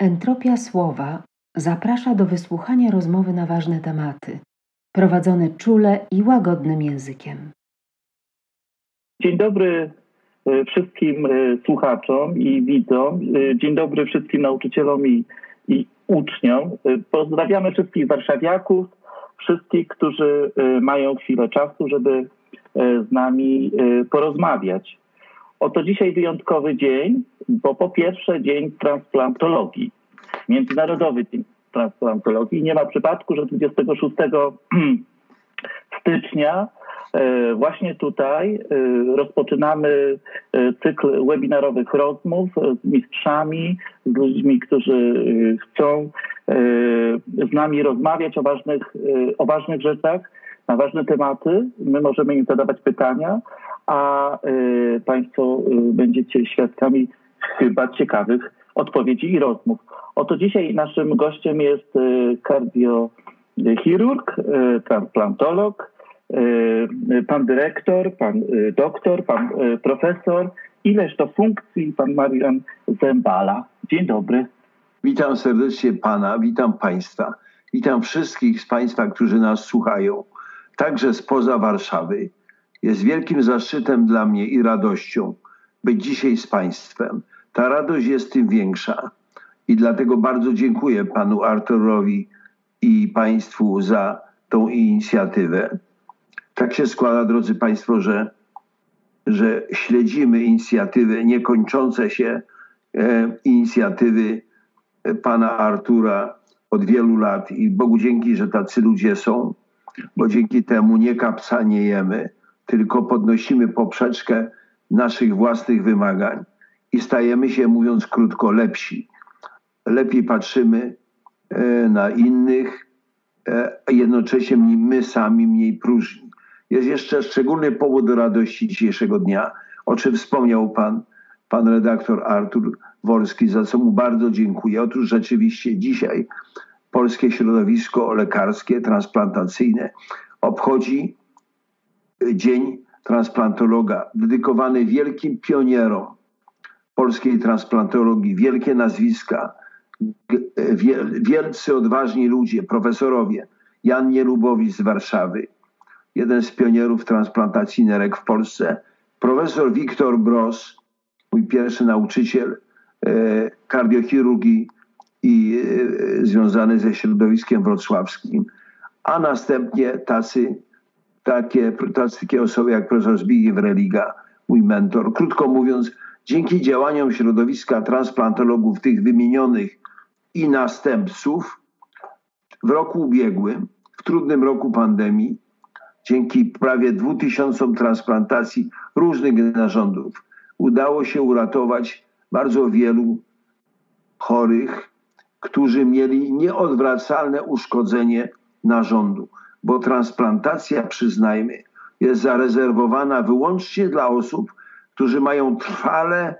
Entropia słowa zaprasza do wysłuchania rozmowy na ważne tematy, prowadzone czule i łagodnym językiem. Dzień dobry e, wszystkim e, słuchaczom i widzom. E, dzień dobry wszystkim nauczycielom i, i uczniom. Pozdrawiamy wszystkich warszawiaków, wszystkich, którzy mają chwilę czasu, żeby z nami porozmawiać. Oto dzisiaj wyjątkowy dzień, bo po pierwsze dzień transplantologii, Międzynarodowy Dzień Transplantologii. Nie ma przypadku, że 26 stycznia e, właśnie tutaj e, rozpoczynamy e, cykl webinarowych rozmów z mistrzami, z ludźmi, którzy chcą z nami rozmawiać o ważnych, o ważnych rzeczach, na ważne tematy. My możemy im zadawać pytania, a Państwo będziecie świadkami chyba ciekawych odpowiedzi i rozmów. Oto dzisiaj naszym gościem jest kardiochirurg, transplantolog, pan dyrektor, pan doktor, pan profesor. Ileż to funkcji, pan Marian Zembala. Dzień dobry. Witam serdecznie pana, witam państwa. Witam wszystkich z państwa, którzy nas słuchają, także spoza Warszawy. Jest wielkim zaszczytem dla mnie i radością być dzisiaj z państwem. Ta radość jest tym większa. I dlatego bardzo dziękuję panu Arturowi i państwu za tą inicjatywę. Tak się składa, drodzy państwo, że, że śledzimy inicjatywy niekończące się e, inicjatywy pana Artura od wielu lat i Bogu dzięki, że tacy ludzie są, bo dzięki temu nie kapsaniejemy, tylko podnosimy poprzeczkę naszych własnych wymagań i stajemy się, mówiąc krótko, lepsi. Lepiej patrzymy e, na innych, e, a jednocześnie my sami mniej próżni. Jest jeszcze szczególny powód do radości dzisiejszego dnia, o czym wspomniał pan, pan redaktor Artur Wolski, za co mu bardzo dziękuję. Otóż rzeczywiście dzisiaj polskie środowisko lekarskie, transplantacyjne obchodzi Dzień Transplantologa, dedykowany wielkim pionierom polskiej transplantologii, wielkie nazwiska, wielcy odważni ludzie, profesorowie. Jan Nielubowicz z Warszawy, jeden z pionierów transplantacji nerek w Polsce. Profesor Wiktor Bros, mój pierwszy nauczyciel e, kardiochirurgii i e, związany ze środowiskiem wrocławskim. A następnie tacy, takie, takie osoby jak profesor Zbigniew Religa, mój mentor. Krótko mówiąc, Dzięki działaniom środowiska transplantologów, tych wymienionych i następców, w roku ubiegłym, w trudnym roku pandemii, dzięki prawie 2000 transplantacji różnych narządów, udało się uratować bardzo wielu chorych, którzy mieli nieodwracalne uszkodzenie narządu, bo transplantacja, przyznajmy, jest zarezerwowana wyłącznie dla osób, którzy mają trwale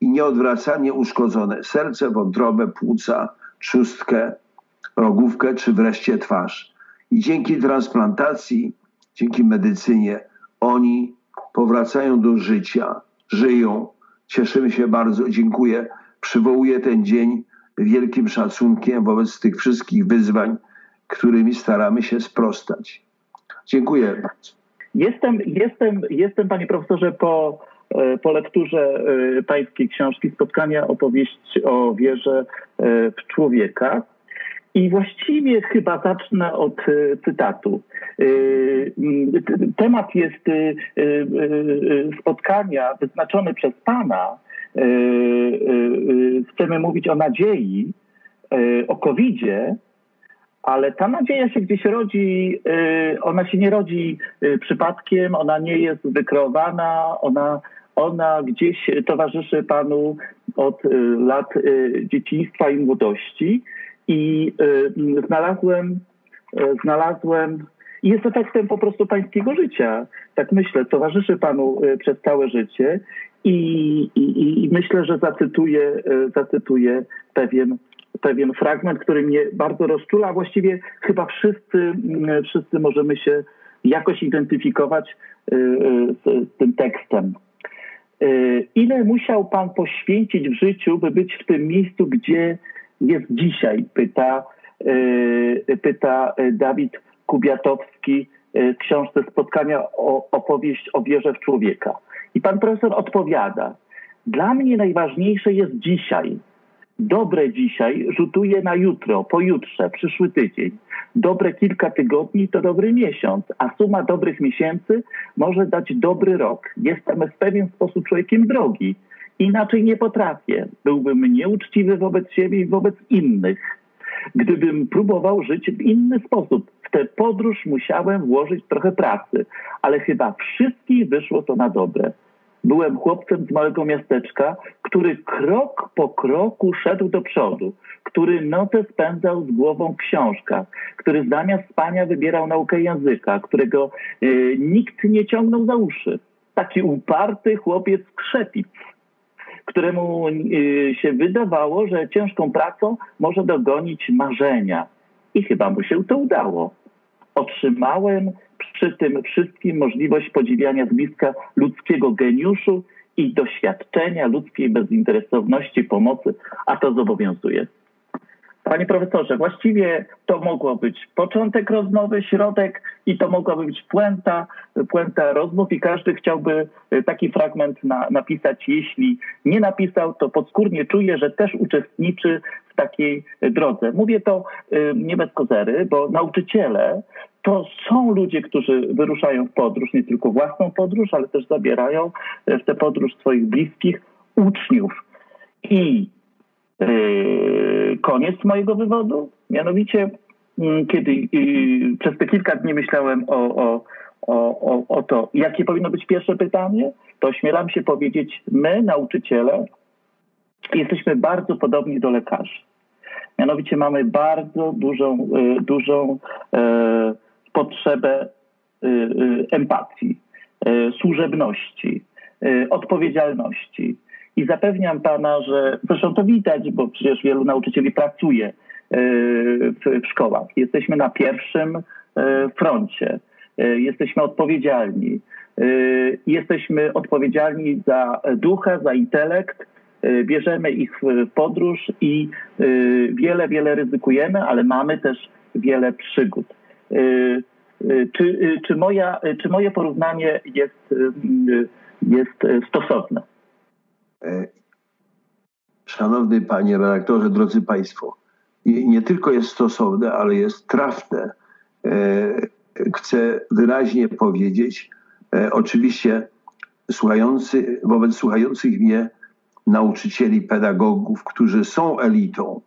i nieodwracalnie uszkodzone serce, wątrobę, płuca, trzustkę, rogówkę czy wreszcie twarz. I dzięki transplantacji, dzięki medycynie, oni powracają do życia, żyją. Cieszymy się bardzo, dziękuję. Przywołuję ten dzień wielkim szacunkiem wobec tych wszystkich wyzwań, którymi staramy się sprostać. Dziękuję bardzo. Jestem, jestem, jestem panie profesorze, po E, po lekturze e, pańskiej książki Spotkania opowieść o wierze e, w człowieka. I właściwie chyba zacznę od cytatu. Temat jest spotkania wyznaczony przez Pana. Chcemy mówić o nadziei, o COVID-zie, ale ta nadzieja się gdzieś rodzi, ona się nie rodzi przypadkiem, ona nie jest wykreowana, ona ona gdzieś towarzyszy panu od y, lat y, dzieciństwa i młodości i y, znalazłem, znalazłem jest efektem po prostu pańskiego życia. Tak myślę, towarzyszy panu przez całe życie i, i, i myślę, że zacytuję, zacytuję pewien, pewien fragment, który mnie bardzo rozczula. Właściwie chyba wszyscy, wszyscy możemy się jakoś identyfikować z, z tym tekstem. E, ile musiał Pan poświęcić w życiu, by być w tym miejscu, gdzie jest dzisiaj? Pyta, pyta Dawid Kubiatowski w książce Spotkania o opowieść o wierze w człowieka. I pan profesor odpowiada, dla mnie najważniejsze jest dzisiaj. Dobre dzisiaj rzutuje na jutro, pojutrze, przyszły tydzień. Dobre kilka tygodni to dobry miesiąc, a suma dobrych miesięcy może dać dobry rok. Jestem w pewien sposób człowiekiem drogi. Inaczej nie potrafię. Byłbym nieuczciwy wobec siebie i wobec innych. Gdybym próbował żyć w inny sposób, w tę podróż musiałem włożyć trochę pracy, ale chyba wszystkich wyszło to na dobre. Byłem chłopcem z małego miasteczka, który krok po kroku szedł do przodu, który noce spędzał z głową w książkach, który zamiast spania wybierał naukę języka, którego y, nikt nie ciągnął za uszy. Taki uparty chłopiec krzepic, któremu y, się wydawało, że ciężką pracą może dogonić marzenia. I chyba mu się to udało. Otrzymałem przy tym wszystkim możliwość podziwiania z bliska ludzkiego geniuszu i doświadczenia ludzkiej bezinteresowności, pomocy, a to zobowiązuje. Panie profesorze, właściwie to mogło być początek rozmowy, środek i to mogłaby być puenta, puenta rozmów i każdy chciałby e, taki fragment na, napisać. Jeśli nie napisał, to podskórnie czuje, że też uczestniczy w takiej drodze. Mówię to e, nie bez kozery, bo nauczyciele to są ludzie, którzy wyruszają w podróż, nie tylko własną podróż, ale też zabierają e, w tę podróż swoich bliskich uczniów. I koniec mojego wywodu, mianowicie yy, kiedy yy, przez te kilka dni myślałem o, o, o, o, to, jakie powinno być pierwsze pytanie, to śmielam się powiedzieć, my, nauczyciele, jesteśmy bardzo podobni do lekarzy. Mianowicie mamy bardzo dużą, y, dużą e, potrzebę empatii, służebności, odpowiedzialności. I zapewniam pana, że zresztą to widać, bo przecież wielu nauczycieli pracuje w, w szkołach. Jesteśmy na pierwszym froncie. Jesteśmy odpowiedzialni. Jesteśmy odpowiedzialni za ducha, za intelekt. Bierzemy ich w podróż i wiele, wiele ryzykujemy, ale mamy też wiele przygód. Czy, czy, moja, czy moje porównanie jest, jest stosowne? E, szanowny panie redaktorze, drodzy państwo, nie tylko jest stosowne, ale jest trafne. E, chcę wyraźnie powiedzieć, e, oczywiście słuchający, wobec słuchających mnie nauczycieli, pedagogów, którzy są elitą,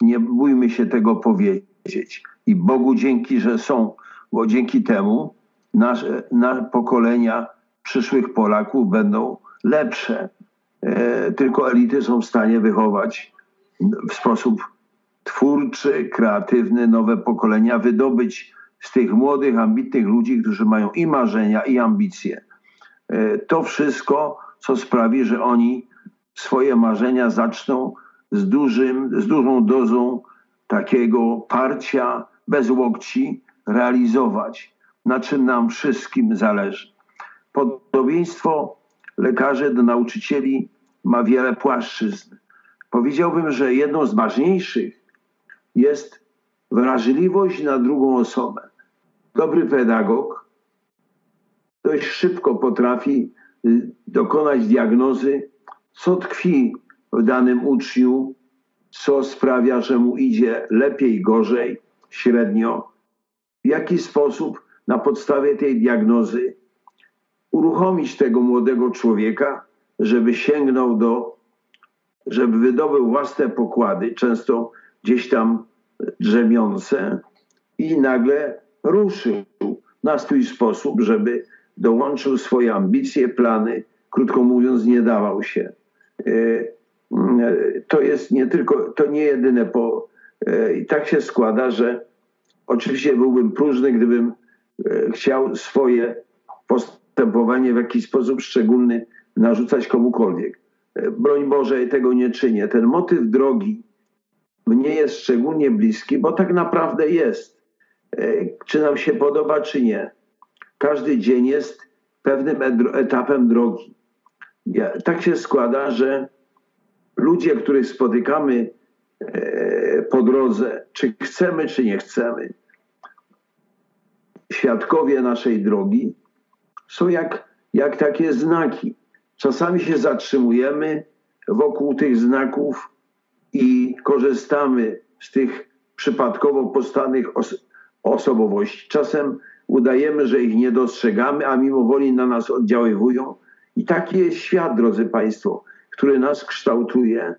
nie bójmy się tego powiedzieć. I Bogu dzięki, że są, bo dzięki temu nasze, nasze pokolenia przyszłych Polaków będą lepsze. E, tylko elity są w stanie wychować w sposób twórczy, kreatywny nowe pokolenia, wydobyć z tych młodych, ambitnych ludzi, którzy mają i marzenia, i ambicje. E, to wszystko, co sprawi, że oni swoje marzenia zaczną z, dużym, z dużą dozą takiego parcia, bez łokci realizować, na czym nam wszystkim zależy. Podobieństwo lekarzy do nauczycieli ma wiele płaszczyzn. Powiedziałbym, że jedną z ważniejszych jest wrażliwość na drugą osobę. Dobry pedagog dość szybko potrafi y, dokonać diagnozy, co tkwi w danym uczniu, co sprawia, że mu idzie lepiej, gorzej, średnio, w jaki sposób na podstawie tej diagnozy uruchomić tego młodego człowieka, żeby sięgnął do, żeby wydobył własne pokłady, często gdzieś tam drzemiące, i nagle ruszył na swój sposób, żeby dołączył swoje ambicje, plany, krótko mówiąc, nie dawał się. E, to jest nie tylko, to nie jedyne po, E, I tak się składa, że oczywiście byłbym próżny, gdybym e, chciał swoje postępowanie w jakiś sposób szczególny narzucać komukolwiek. E, broń Boże, tego nie czynię. Ten motyw drogi mnie jest szczególnie bliski, bo tak naprawdę jest. Czy nam się podoba, czy nie. Każdy dzień jest pewnym etapem drogi. Tak się składa, że ludzie, których spotykamy po drodze, czy chcemy, czy nie chcemy. Świadkowie naszej drogi są jak, jak takie znaki. Czasami się zatrzymujemy wokół tych znaków i korzystamy z tych przypadkowo powstanych os osobowości. Czasem udajemy, że ich nie dostrzegamy, a mimo woli na nas oddziaływują. I taki jest świat, drodzy Państwo, który nas kształtuje.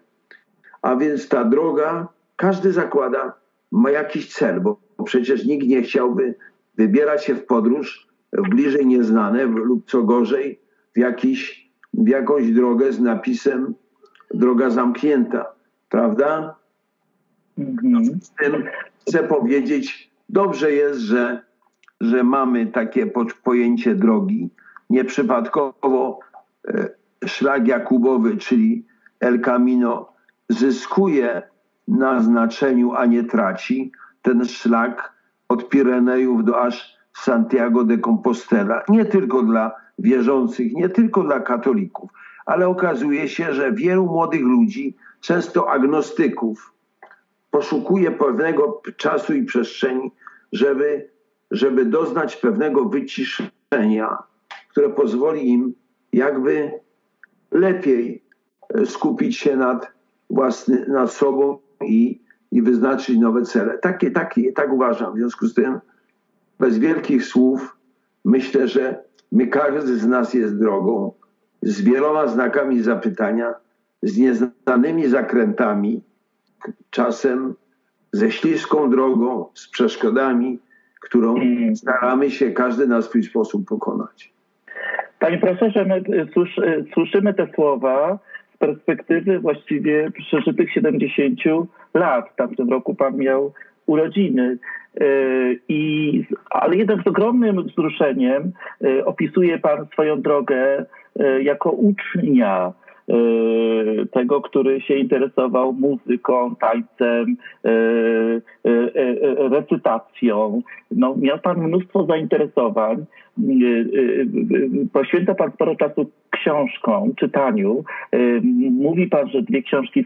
A więc ta droga, każdy zakłada, ma jakiś cel, bo przecież nikt nie chciałby wybierać się w podróż bliżej nieznane lub co gorzej w, jakiś, w jakąś drogę z napisem droga zamknięta, prawda? Mm Z tym chcę powiedzieć, dobrze jest, że, że mamy takie pojęcie drogi. Nieprzypadkowo e, szlak Jakubowy, czyli El Camino, zyskuje na znaczeniu, a nie traci. Ten szlak od Pirenejów do aż Santiago de Compostela. Nie tylko dla wierzących, nie tylko dla katolików, ale okazuje się, że wielu młodych ludzi, często agnostyków, poszukuje pewnego czasu i przestrzeni, żeby, żeby doznać pewnego wyciszenia, które pozwoli im jakby lepiej e, skupić się nad, własny, nad sobą i, i wyznaczyć nowe cele. Takie, takie, tak uważam. W związku z tym, bez wielkich słów, myślę, że my, każdy z nas jest drogą, z wieloma znakami zapytania, z nieznanymi zakrętami, czasem ze śliską drogą, z przeszkodami, którą mm. staramy się każdy na swój sposób pokonać. Panie profesorze, my słyszymy te słowa z perspektywy właściwie przeżytych 70 lat. W tamtym roku pan miał urodziny. E, I, ale jednak z ogromnym wzruszeniem e, opisuje pan swoją drogę e, jako ucznia tego, który się interesował muzyką, tańcem, y, y, recytacją. No, miał pan mnóstwo zainteresowań. Poświęca pan sporo czasu książkom, czytaniu. Mówi pan, że dwie książki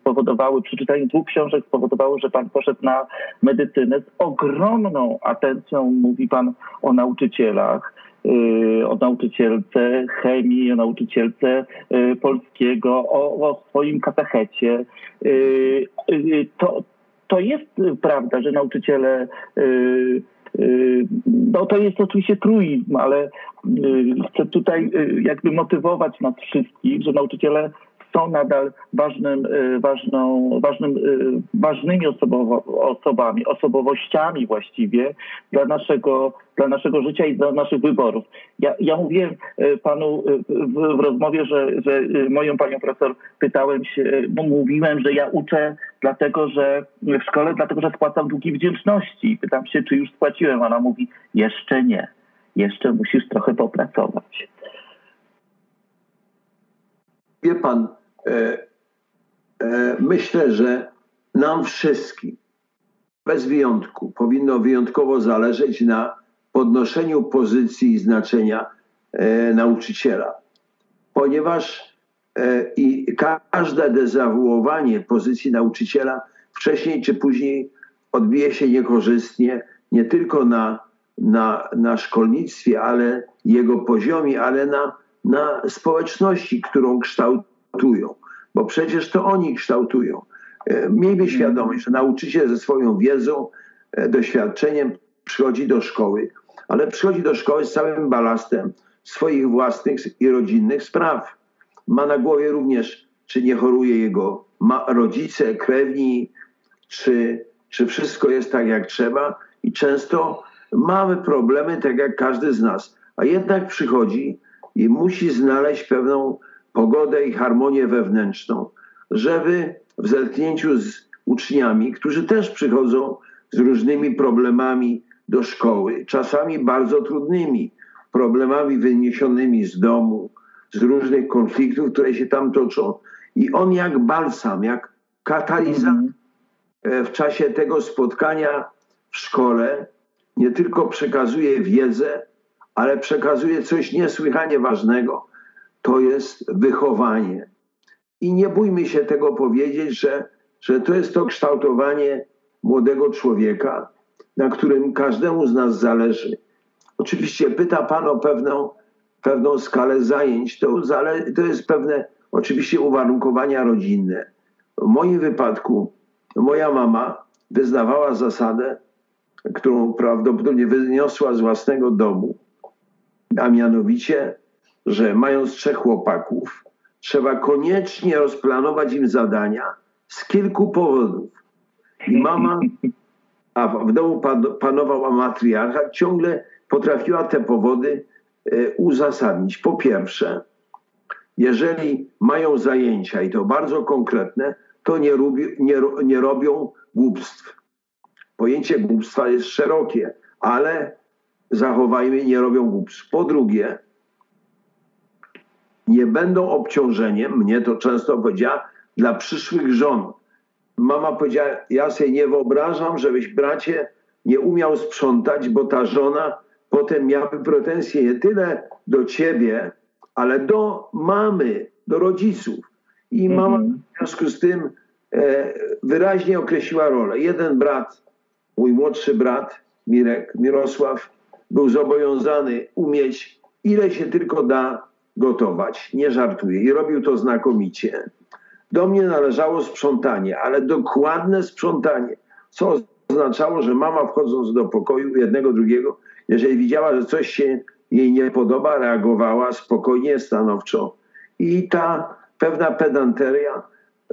spowodowały, przeczytanie dwóch książek spowodowało, że pan poszedł na medycynę. Z ogromną atencją mówi pan o nauczycielach. Y, o nauczycielce chemii, o nauczycielce y, polskiego, o, o swoim katechecie. Y, to, to jest prawda, że nauczyciele no to jest oczywiście truizm, ale chcę tutaj jakby motywować nas wszystkich, że nauczyciele są nadal ważnym, y, ważną, ważnym, y, ważnymi osobowo, osobami, osobowościami właściwie dla naszego, dla naszego życia i dla naszych wyborów. Ja, ja mówiłem y, panu w, w rozmowie, że, że moją panią profesor pytałem się, bo mówiłem, że ja uczę dlatego, że w szkole, dlatego, że spłacam długi wdzięczności. Pytam się, czy już spłaciłem. Ona mówi, jeszcze nie. Jeszcze musisz trochę popracować. Wie pan, myślę, że nam wszystkim, bez wyjątku, powinno wyjątkowo zależeć na podnoszeniu pozycji i znaczenia e, nauczyciela, ponieważ i każde dezawuowanie pozycji nauczyciela wcześniej czy później odbije się niekorzystnie nie tylko na, na, na szkolnictwie, ale jego poziomie, ale na, na społeczności, którą kształtuje kształtują, bo przecież to oni kształtują. E, miejmy świadomość, że nauczyciel ze swoją wiedzą, e, doświadczeniem przychodzi do szkoły, ale przychodzi do szkoły z całym balastem swoich własnych i rodzinnych spraw. Ma na głowie również, czy nie choruje jego rodzice, krewni, czy, czy wszystko jest tak jak trzeba. I często mamy problemy, tak jak każdy z nas. A jednak przychodzi i musi znaleźć pewną pogodę i harmonię wewnętrzną, żeby w zetknięciu z uczniami, którzy też przychodzą z różnymi problemami do szkoły, czasami bardzo trudnymi, problemami wyniesionymi z domu, z różnych konfliktów, które się tam toczą. I on jak balsam, jak katalizator e, w czasie tego spotkania w szkole nie tylko przekazuje wiedzę, ale przekazuje coś niesłychanie ważnego, to jest wychowanie. I nie bójmy się tego powiedzieć, że że to jest to kształtowanie młodego człowieka, na którym każdemu z nas zależy. Oczywiście pyta Pan o pewną, pewną skalę zajęć. To, zale, to jest pewne oczywiście uwarunkowania rodzinne. W moim wypadku moja mama wyznawała zasadę, którą prawdopodobnie wyniosła z własnego domu, a mianowicie, że mając trzech chłopaków, trzeba koniecznie rozplanować im zadania z kilku powodów. I mama, a w domu panował matriarchat, ciągle potrafiła te powody e, uzasadnić. Po pierwsze, jeżeli mają zajęcia i to bardzo konkretne, to nie, nie, nie robią głupstw. Pojęcie głupstwa jest szerokie, ale zachowajmy, nie robią głupstw. Po drugie, nie będą obciążeniem, mnie to często powiedziała, dla przyszłych żon. Mama powiedziała, ja sobie nie wyobrażam, żebyś bracie nie umiał sprzątać, bo ta żona potem miałaby pretensje nie tyle do ciebie, ale do mamy, do rodziców. I mama mhm. w związku z tym e, wyraźnie określiła rolę. Jeden brat, mój młodszy brat, Mirek, Mirosław, był zobowiązany umieć ile się tylko da gotować. Nie żartuję. I robił to znakomicie. Do mnie należało sprzątanie, ale dokładne sprzątanie, co oznaczało, że mama wchodząc do pokoju jednego, drugiego, jeżeli widziała, że coś się jej nie podoba, reagowała spokojnie, stanowczo. I ta pewna pedanteria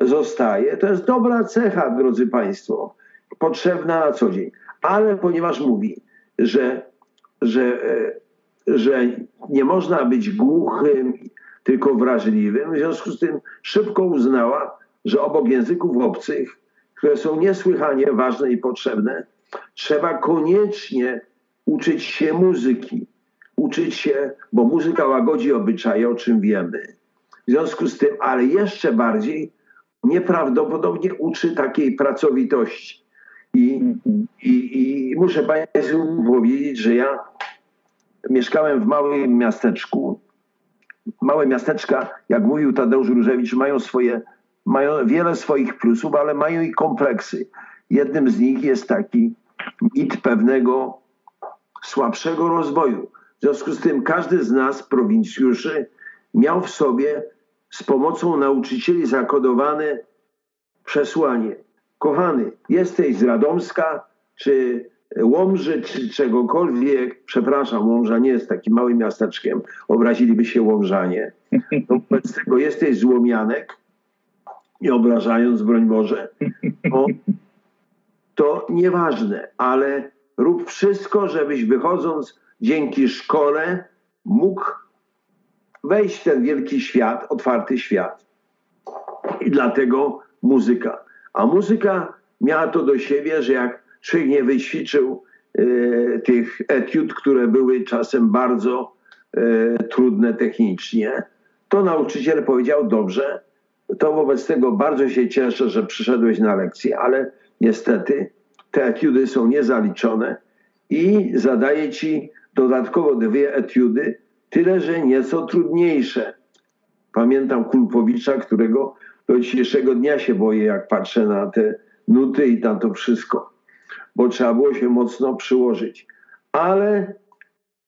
zostaje. To jest dobra cecha, drodzy Państwo, potrzebna na co dzień. Ale ponieważ mówi, że, że, e, że nie można być głuchym, tylko wrażliwym, w związku z tym szybko uznała, że obok języków obcych, które są niesłychanie ważne i potrzebne, trzeba koniecznie uczyć się muzyki uczyć się, bo muzyka łagodzi obyczaje, o czym wiemy. W związku z tym, ale jeszcze bardziej nieprawdopodobnie uczy takiej pracowitości. I, i, i muszę Państwu powiedzieć, że ja mieszkałem w małym miasteczku. Małe miasteczka, jak mówił Tadeusz Różewicz, mają swoje, mają wiele swoich plusów, ale mają i kompleksy. Jednym z nich jest taki mit pewnego słabszego rozwoju. W związku z tym każdy z nas, prowincjuszy, miał w sobie z pomocą nauczycieli zakodowane przesłanie. Kochany, jesteś z Radomska, czy Łomży, czy czegokolwiek, przepraszam, Łomża nie jest takim małym miasteczkiem, obraziliby się Łomżanie. No, wobec tego jesteś z Łomianek, nie obrażając, broń Boże, to, to nieważne, ale rób wszystko, żebyś wychodząc dzięki szkole mógł wejść w ten wielki świat, otwarty świat. I dlatego muzyka. A muzyka miała to do siebie, że jak człowiek nie wyćwiczył e, tych etiud, które były czasem bardzo e, trudne technicznie, to nauczyciel powiedział, dobrze, to wobec tego bardzo się cieszę, że przyszedłeś na lekcję, ale niestety te etiudy są niezaliczone i zadaję ci dodatkowo dwie etiudy, tyle że nieco trudniejsze. Pamiętam Kulpowicza, którego do dzisiejszego dnia się boję, jak patrzę na te nuty i na to wszystko, bo trzeba było się mocno przyłożyć. Ale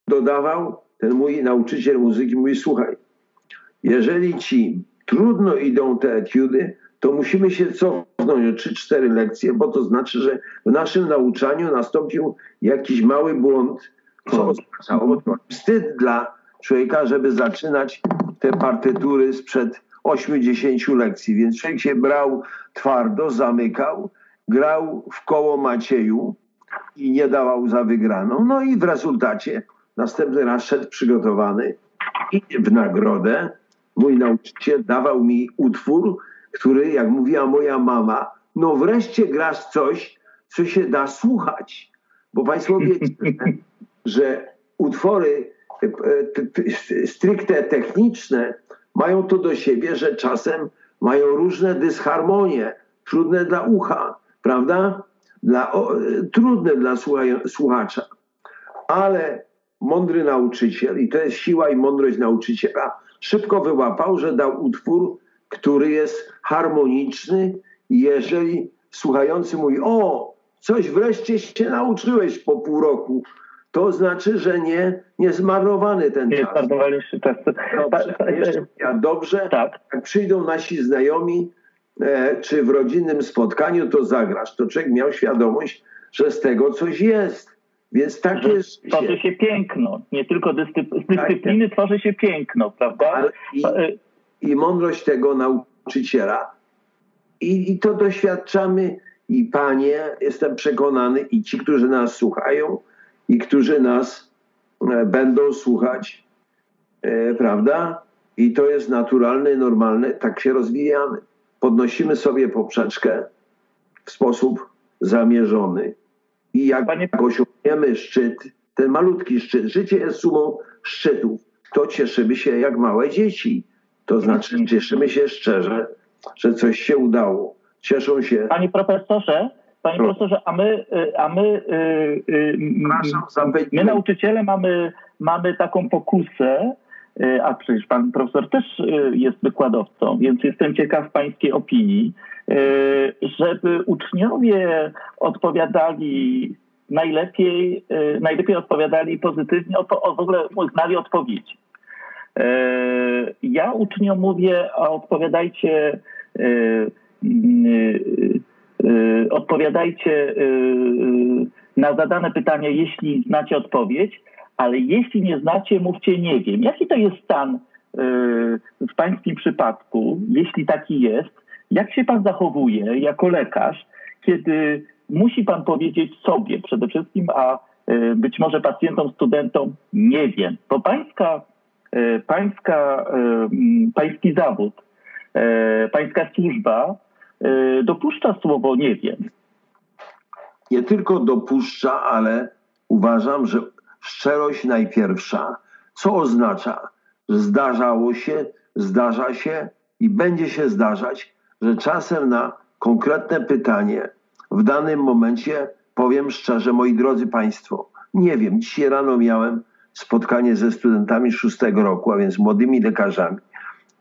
dodawał ten mój nauczyciel muzyki, mówi, słuchaj, jeżeli ci trudno idą te etiudy, to musimy się cofnąć o 3-4 lekcje, bo to znaczy, że w naszym nauczaniu nastąpił jakiś mały błąd, co oznaczało wstyd dla człowieka, żeby zaczynać te partytury sprzed 8-10 lekcji. Więc człowiek się brał twardo, zamykał, grał w koło Macieju i nie dawał za wygraną. No i w rezultacie następny raz szedł przygotowany i w nagrodę mój nauczyciel dawał mi utwór, który, jak mówiła moja mama, no wreszcie grasz coś, co się da słuchać. Bo Państwo wiecie, że utwory e, stricte techniczne mają to do siebie, że czasem mają różne dysharmonie, trudne dla ucha, prawda? Dla, o, trudne dla słuchacza. Ale mądry nauczyciel, i to jest siła i mądrość nauczyciela, szybko wyłapał, że dał utwór, który jest harmoniczny jeżeli słuchający mówi, o, coś wreszcie się nauczyłeś po pół roku, to znaczy, że nie, nie zmarnowany ten Nie czas. zmarnowaliście czasu. Dobrze, Pa- jeszcze ja dobrze, Tak. jak przyjdą nasi znajomi, czy w rodzinnym spotkaniu, to zagrasz. To człowiek miał świadomość, że z tego coś jest. Więc tak Że jest. tworzy się piękno. Nie tylko dyscyp- z dyscypliny tworzy się piękno, prawda? I, E, I mądrość tego nauczyciela. I, I to doświadczamy i panie, jestem przekonany, i ci, którzy nas słuchają, i którzy nas e, będą słuchać, e, prawda? I to jest naturalne, normalne, tak się rozwijamy. Podnosimy sobie poprzeczkę w sposób zamierzony. I jak Panie- osiągniemy szczyt, ten malutki szczyt, życie jest sumą szczytów, to cieszymy się jak małe dzieci. To znaczy cieszymy się szczerze, że coś się udało. Cieszą się. Panie profesorze, panie profesorze, a my, y, a my, y, y, Przepraszam, zapytam. my nauczyciele mamy, mamy taką pokusę, a przecież pan profesor też y, jest wykładowcą, więc jestem ciekaw pańskiej opinii, y, żeby uczniowie odpowiadali najlepiej, najlepiej odpowiadali pozytywnie, o, o, w ogóle znali odpowiedzi. E, Ja uczniom mówię, a odpowiadajcie, e, e, e, odpowiadajcie e, na zadane pytania, jeśli znacie odpowiedź, ale jeśli nie znacie, mówcie nie wiem. Jaki to jest stan e, w pańskim przypadku, jeśli taki jest? Jak się pan zachowuje jako lekarz, kiedy musi pan powiedzieć sobie przede wszystkim, a e, być może pacjentom, studentom, nie wiem. Bo pańska e, pańska, pański zawód, pańska służba dopuszcza słowo nie wiem. nie tylko dopuszcza, ale uważam, że szczerość najpierwsza, co oznacza, że zdarzało się, zdarza się i będzie się zdarzać, że czasem na konkretne pytanie w danym momencie powiem szczerze, moi drodzy Państwo, nie wiem, dzisiaj rano miałem spotkanie ze studentami szóstego roku, a więc młodymi lekarzami.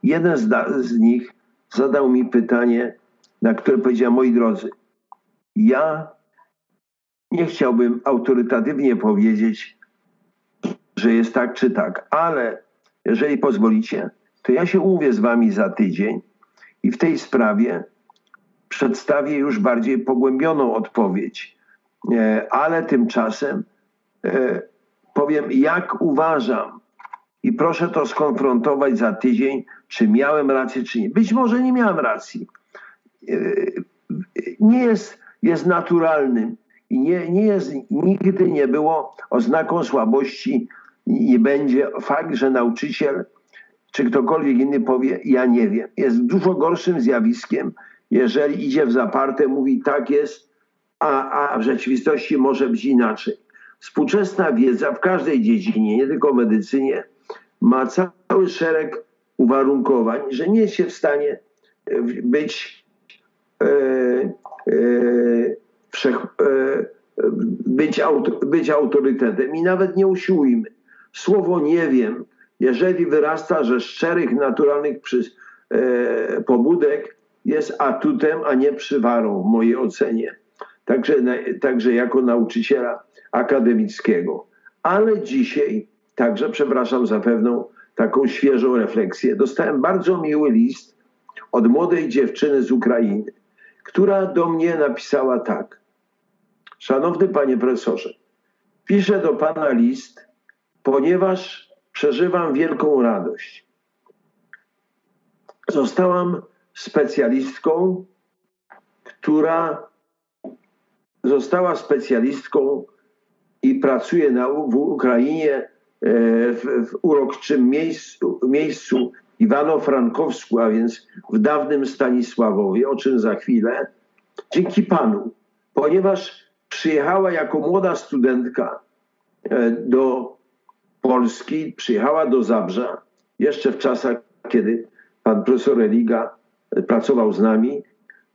Jeden z, z nich zadał mi pytanie, na które powiedziałem, moi drodzy, ja nie chciałbym autorytatywnie powiedzieć, że jest tak czy tak, ale jeżeli pozwolicie, to ja się umówię z wami za tydzień i w tej sprawie przedstawię już bardziej pogłębioną odpowiedź. E, Ale tymczasem e, powiem, jak uważam i proszę to skonfrontować za tydzień, czy miałem rację, czy nie. Być może nie miałem racji. E, Nie jest, jest naturalnym i nie, nie jest, nigdy nie było oznaką słabości nie będzie fakt, że nauczyciel czy ktokolwiek inny powie, ja nie wiem. Jest dużo gorszym zjawiskiem, jeżeli idzie w zaparte, mówi tak jest, a, a w rzeczywistości może być inaczej. Współczesna wiedza w każdej dziedzinie, nie tylko w medycynie, ma cały szereg uwarunkowań, że nie jest się w stanie e, być, e, e, wszech, e, być, auto, być autorytetem i nawet nie usiłujmy. Słowo nie wiem, jeżeli wyrasta ze szczerych, naturalnych przy, e, pobudek, jest atutem, a nie przywarą w mojej ocenie. Także, także jako nauczyciela akademickiego. Ale dzisiaj, także przepraszam za pewną taką świeżą refleksję, dostałem bardzo miły list od młodej dziewczyny z Ukrainy, która do mnie napisała tak. Szanowny panie profesorze, piszę do pana list, ponieważ przeżywam wielką radość. Zostałam specjalistką, która została specjalistką i pracuje na, w Ukrainie e, w, w uroczym miejscu, miejscu Iwano-Frankowsku, a więc w dawnym Stanisławowie, o czym za chwilę, dzięki Panu, ponieważ przyjechała jako młoda studentka e, do Polski, przyjechała do Zabrza, jeszcze w czasach, kiedy pan profesor Eliga e, pracował z nami,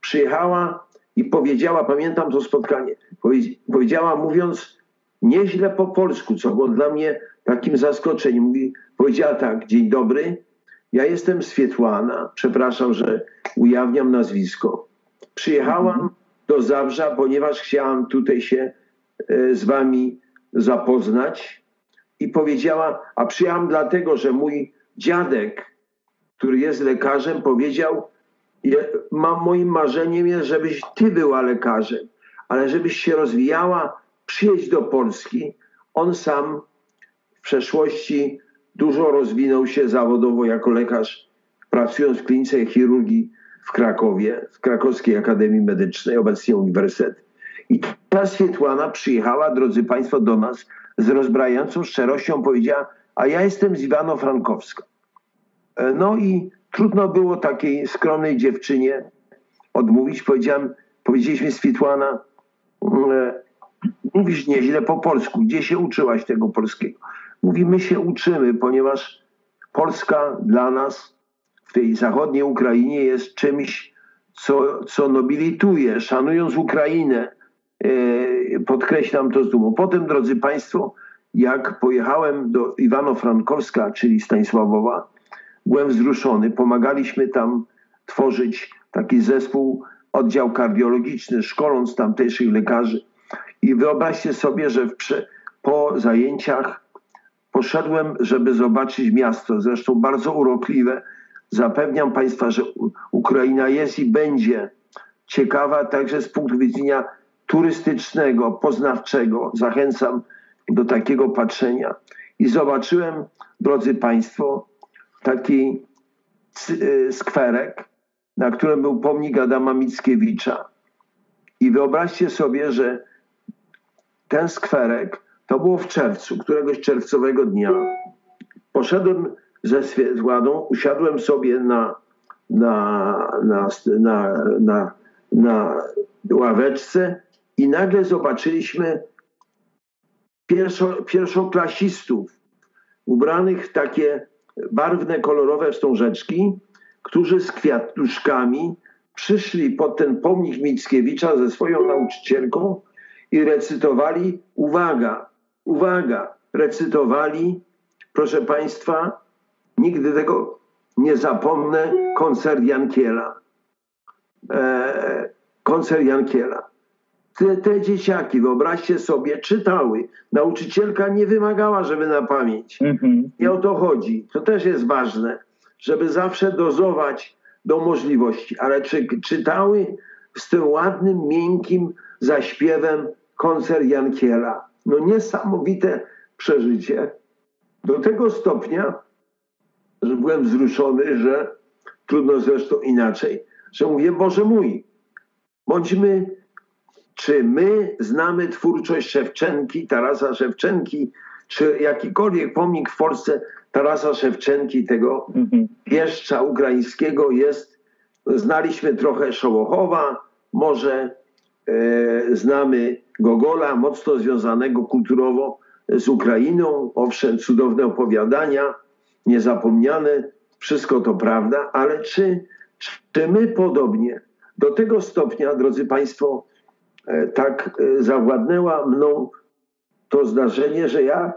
przyjechała i powiedziała, pamiętam to spotkanie, powiedz- powiedziała mówiąc nieźle po polsku, co było dla mnie takim zaskoczeniem. Mówi, powiedziała tak, dzień dobry, ja jestem Swietłana, przepraszam, że ujawniam nazwisko. Przyjechałam do Zabrza, ponieważ chciałam tutaj się e, z wami zapoznać i powiedziała, a przyjechałam dlatego, że mój dziadek, który jest lekarzem, powiedział, je- ma, moim marzeniem jest, żebyś ty była lekarzem, ale żebyś się rozwijała, przyjedź do Polski. On sam w przeszłości dużo rozwinął się zawodowo jako lekarz, pracując w klinice chirurgii w Krakowie, w Krakowskiej Akademii Medycznej, obecnie Uniwersytet. I ta Swietłana przyjechała, drodzy Państwo, do nas z rozbrajającą szczerością, powiedziała, a ja jestem z Iwano-Frankowska. E, No i trudno było takiej skromnej dziewczynie odmówić. Powiedziałem, powiedzieliśmy Swietłana, mm, e, mówisz nieźle po polsku. Gdzie się uczyłaś tego polskiego? Mówi, my się uczymy, ponieważ Polska dla nas w tej zachodniej Ukrainie jest czymś, co, co nobilituje, szanując Ukrainę. E, Podkreślam to z dumą. Potem, drodzy Państwo, jak pojechałem do Iwano-Frankowska, czyli Stanisławowa, byłem wzruszony. Pomagaliśmy tam tworzyć taki zespół, oddział kardiologiczny, szkoląc tamtejszych lekarzy. I wyobraźcie sobie, że prze, po zajęciach poszedłem, żeby zobaczyć miasto, zresztą bardzo urokliwe. Zapewniam Państwa, że Ukraina jest i będzie ciekawa także z punktu widzenia turystycznego, poznawczego. Zachęcam do takiego patrzenia. I zobaczyłem, drodzy Państwo, taki y, skwerek, na którym był pomnik Adama Mickiewicza. I wyobraźcie sobie, że ten skwerek to było w czerwcu, któregoś czerwcowego dnia. Poszedłem ze Swietłaną, usiadłem sobie na, na, na, na, na, na ławeczce i nagle zobaczyliśmy pierwszo, pierwszoklasistów ubranych w takie barwne, kolorowe wstążeczki, którzy z kwiatuszkami przyszli pod ten pomnik Mickiewicza ze swoją nauczycielką i recytowali, uwaga, uwaga, recytowali, proszę Państwa, nigdy tego nie zapomnę, koncert Jankiela. E, koncert Jankiela. Te, te dzieciaki, wyobraźcie sobie, czytały. Nauczycielka nie wymagała, żeby na pamięć. Mhm. Nie o to chodzi. To też jest ważne, żeby zawsze dozować do możliwości, ale czy czytały z tym ładnym, miękkim zaśpiewem koncert Jankiela. No niesamowite przeżycie. Do tego stopnia, że byłem wzruszony, że trudno zresztą inaczej, że mówię, Boże mój, bądźmy, czy my znamy twórczość Szewczenki, Tarasa Szewczenki, czy jakikolwiek pomnik w Polsce Tarasa Szewczenki, tego Mhm. wieszcza ukraińskiego jest, znaliśmy trochę Szołochowa, może e, znamy Gogola, mocno związanego kulturowo z Ukrainą, owszem, cudowne opowiadania, niezapomniane, wszystko to prawda, ale czy, czy my podobnie, do tego stopnia, drodzy Państwo, tak e, zawładnęła mną to zdarzenie, że ja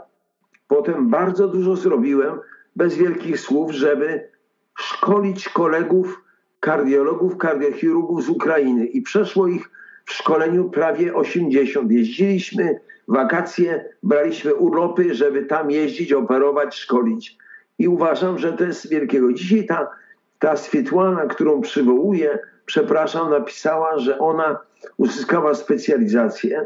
potem bardzo dużo zrobiłem bez wielkich słów, żeby szkolić kolegów, kardiologów, kardiochirurgów z Ukrainy. I przeszło ich w szkoleniu prawie 80. Jeździliśmy wakacje, braliśmy urlopy, żeby tam jeździć, operować, szkolić. I uważam, że to jest wielkiego. Dzisiaj ta, ta Swietłana, którą przywołuję, przepraszam, napisała, że ona uzyskała specjalizację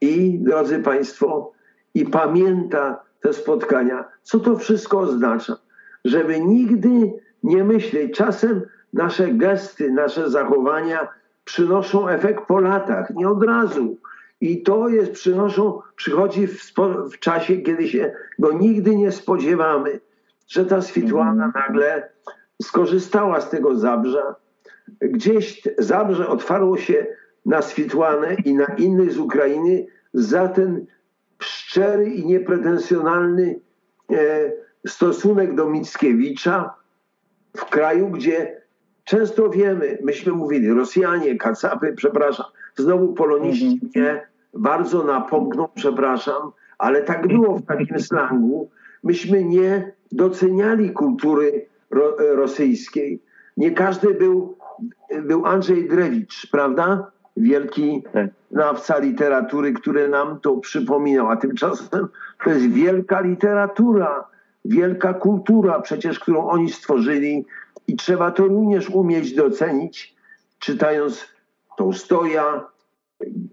i, drodzy Państwo, i pamięta te spotkania. Co to wszystko oznacza? Żeby nigdy nie myśleć. Czasem nasze gesty, nasze zachowania przynoszą efekt po latach, nie od razu. I to jest, przynoszą, przychodzi w, w czasie, kiedy się go nigdy nie spodziewamy, że ta Switłana nagle skorzystała z tego Zabrza. Gdzieś Zabrze otwarło się na Switłanę i na innych z Ukrainy za ten szczery i niepretensjonalny e, stosunek do Mickiewicza w kraju, gdzie często wiemy, myśmy mówili, Rosjanie, Kacapy, przepraszam, znowu poloniści mnie bardzo napomkną, przepraszam, ale tak było w takim slangu. Myśmy nie doceniali kultury ro, rosyjskiej. Nie każdy był był Andrzej Drewicz, prawda? Wielki Tak. znawca literatury, który nam to przypominał. A tymczasem to jest wielka literatura, wielka kultura przecież, którą oni stworzyli i trzeba to również umieć docenić, czytając Tołstoja,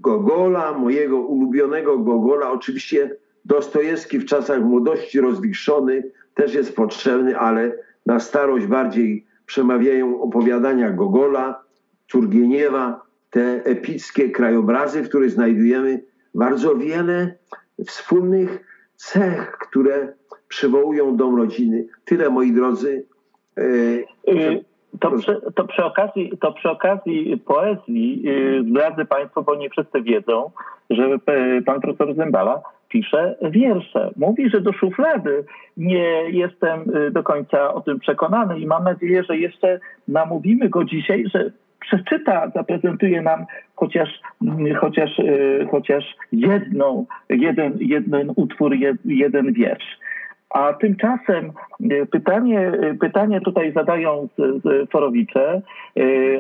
Gogola, mojego ulubionego Gogola. Oczywiście Dostojewski w czasach młodości rozwichrzony też jest potrzebny, ale na starość bardziej przemawiają opowiadania Gogola, Turgieniewa, te epickie krajobrazy, w których znajdujemy bardzo wiele wspólnych cech, które przywołują dom rodziny. Tyle, moi drodzy. E, To przy, to, przy okazji, to przy okazji poezji y, zdradzę Państwu, bo nie wszyscy wiedzą, że y, pan profesor Zembala pisze wiersze. Mówi, że do szuflady nie jestem y, do końca o tym przekonany i mam nadzieję, że jeszcze namówimy go dzisiaj, że przeczyta, zaprezentuje nam chociaż, mm, chociaż, y, chociaż jedną, jeden, jeden utwór, jed, jeden wiersz. A tymczasem y, pytanie, pytanie tutaj zadają z, z forowicze,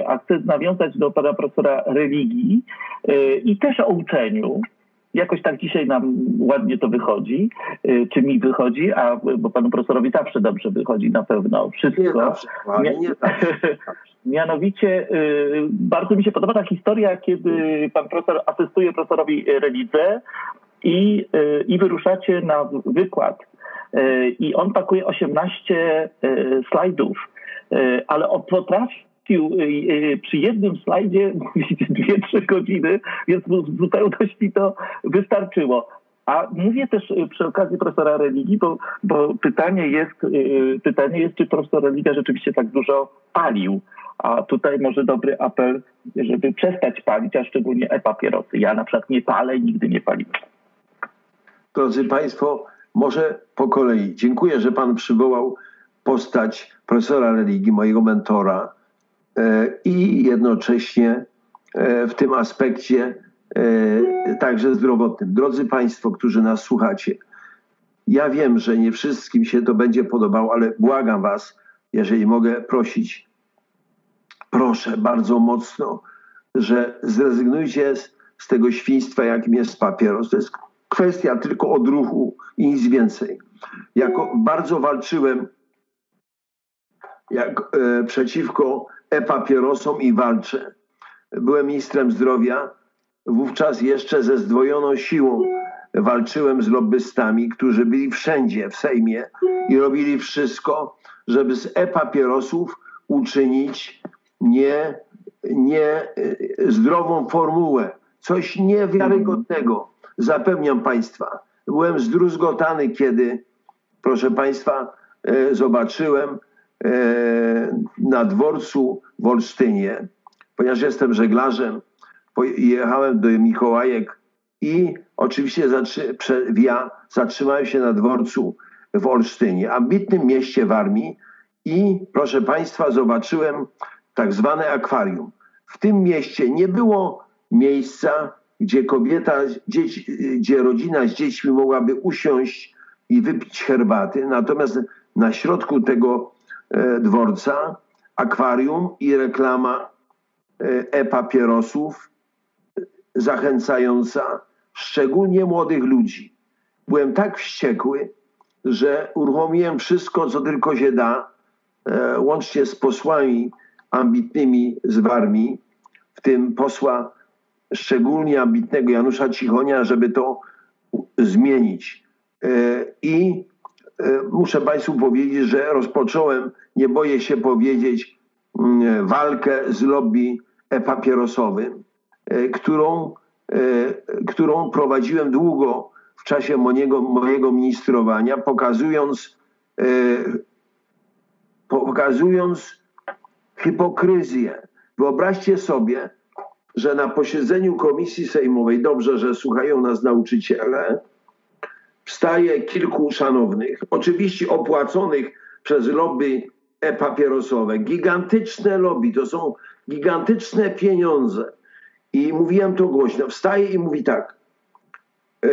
a chcę nawiązać do pana profesora religii i też o uczeniu. Jakoś tak dzisiaj nam ładnie to wychodzi, y, czy mi wychodzi, a bo panu profesorowi zawsze dobrze wychodzi na pewno nie wszystko. zawsze, ale nie zawsze. Mianowicie y, bardzo mi się podoba ta historia, kiedy pan profesor asystuje profesorowi Relidze i, y, i wyruszacie na wykład. I on pakuje 18 y, slajdów, ale on potrafił przy jednym slajdzie mówić 2-3 godziny, więc w zupełności to wystarczyło. A mówię też przy okazji profesora religii, bo, bo pytanie, jest, y, pytanie jest, czy profesor religia rzeczywiście tak dużo palił. A tutaj może dobry apel, żeby przestać palić, a szczególnie e-papierosy. Ja na przykład nie palę i nigdy nie paliłem. Drodzy Państwo, może po kolei. Dziękuję, że Pan przywołał postać profesora religii, mojego mentora i jednocześnie e, w tym aspekcie e, także zdrowotnym. Drodzy Państwo, którzy nas słuchacie, ja wiem, że nie wszystkim się to będzie podobało, ale błagam Was, jeżeli mogę prosić, proszę bardzo mocno, że zrezygnujcie z, z tego świństwa, jakim jest papieros. To jest kwestia tylko odruchu i nic więcej. Jako bardzo walczyłem jak, e, przeciwko e-papierosom i walczę. Byłem ministrem zdrowia, wówczas jeszcze ze zdwojoną siłą walczyłem z lobbystami, którzy byli wszędzie w Sejmie i robili wszystko, żeby z e-papierosów uczynić nie, nie e, zdrową formułę, coś niewiarygodnego. Zapewniam Państwa, byłem zdruzgotany, kiedy, proszę Państwa, e, zobaczyłem na dworcu w Olsztynie, ponieważ jestem żeglarzem, jechałem do Mikołajek i oczywiście ja zatrzymałem się na dworcu w Olsztynie, ambitnym mieście w armii i proszę Państwa zobaczyłem tak zwane akwarium. W tym mieście nie było miejsca, gdzie kobieta, dzieci, gdzie rodzina z dziećmi mogłaby usiąść i wypić herbaty. Natomiast na środku tego e, dworca akwarium i reklama e, e-papierosów e, zachęcająca szczególnie młodych ludzi. Byłem tak wściekły, że uruchomiłem wszystko, co tylko się da, e, łącznie z posłami ambitnymi z Warmii, w tym posła szczególnie ambitnego Janusza Cichonia, żeby to zmienić. E, I e, muszę Państwu powiedzieć, że rozpocząłem, nie boję się powiedzieć, mm, walkę z lobby papierosowym, e, którą, którą prowadziłem długo w czasie mojego, mojego ministrowania, pokazując, pokazując hipokryzję. Wyobraźcie sobie, że na posiedzeniu komisji sejmowej, dobrze, że słuchają nas nauczyciele, wstaje kilku szanownych, oczywiście opłaconych przez lobby e-papierosowe, gigantyczne lobby, to są gigantyczne pieniądze. I mówiłem to głośno, wstaje i mówi tak, e,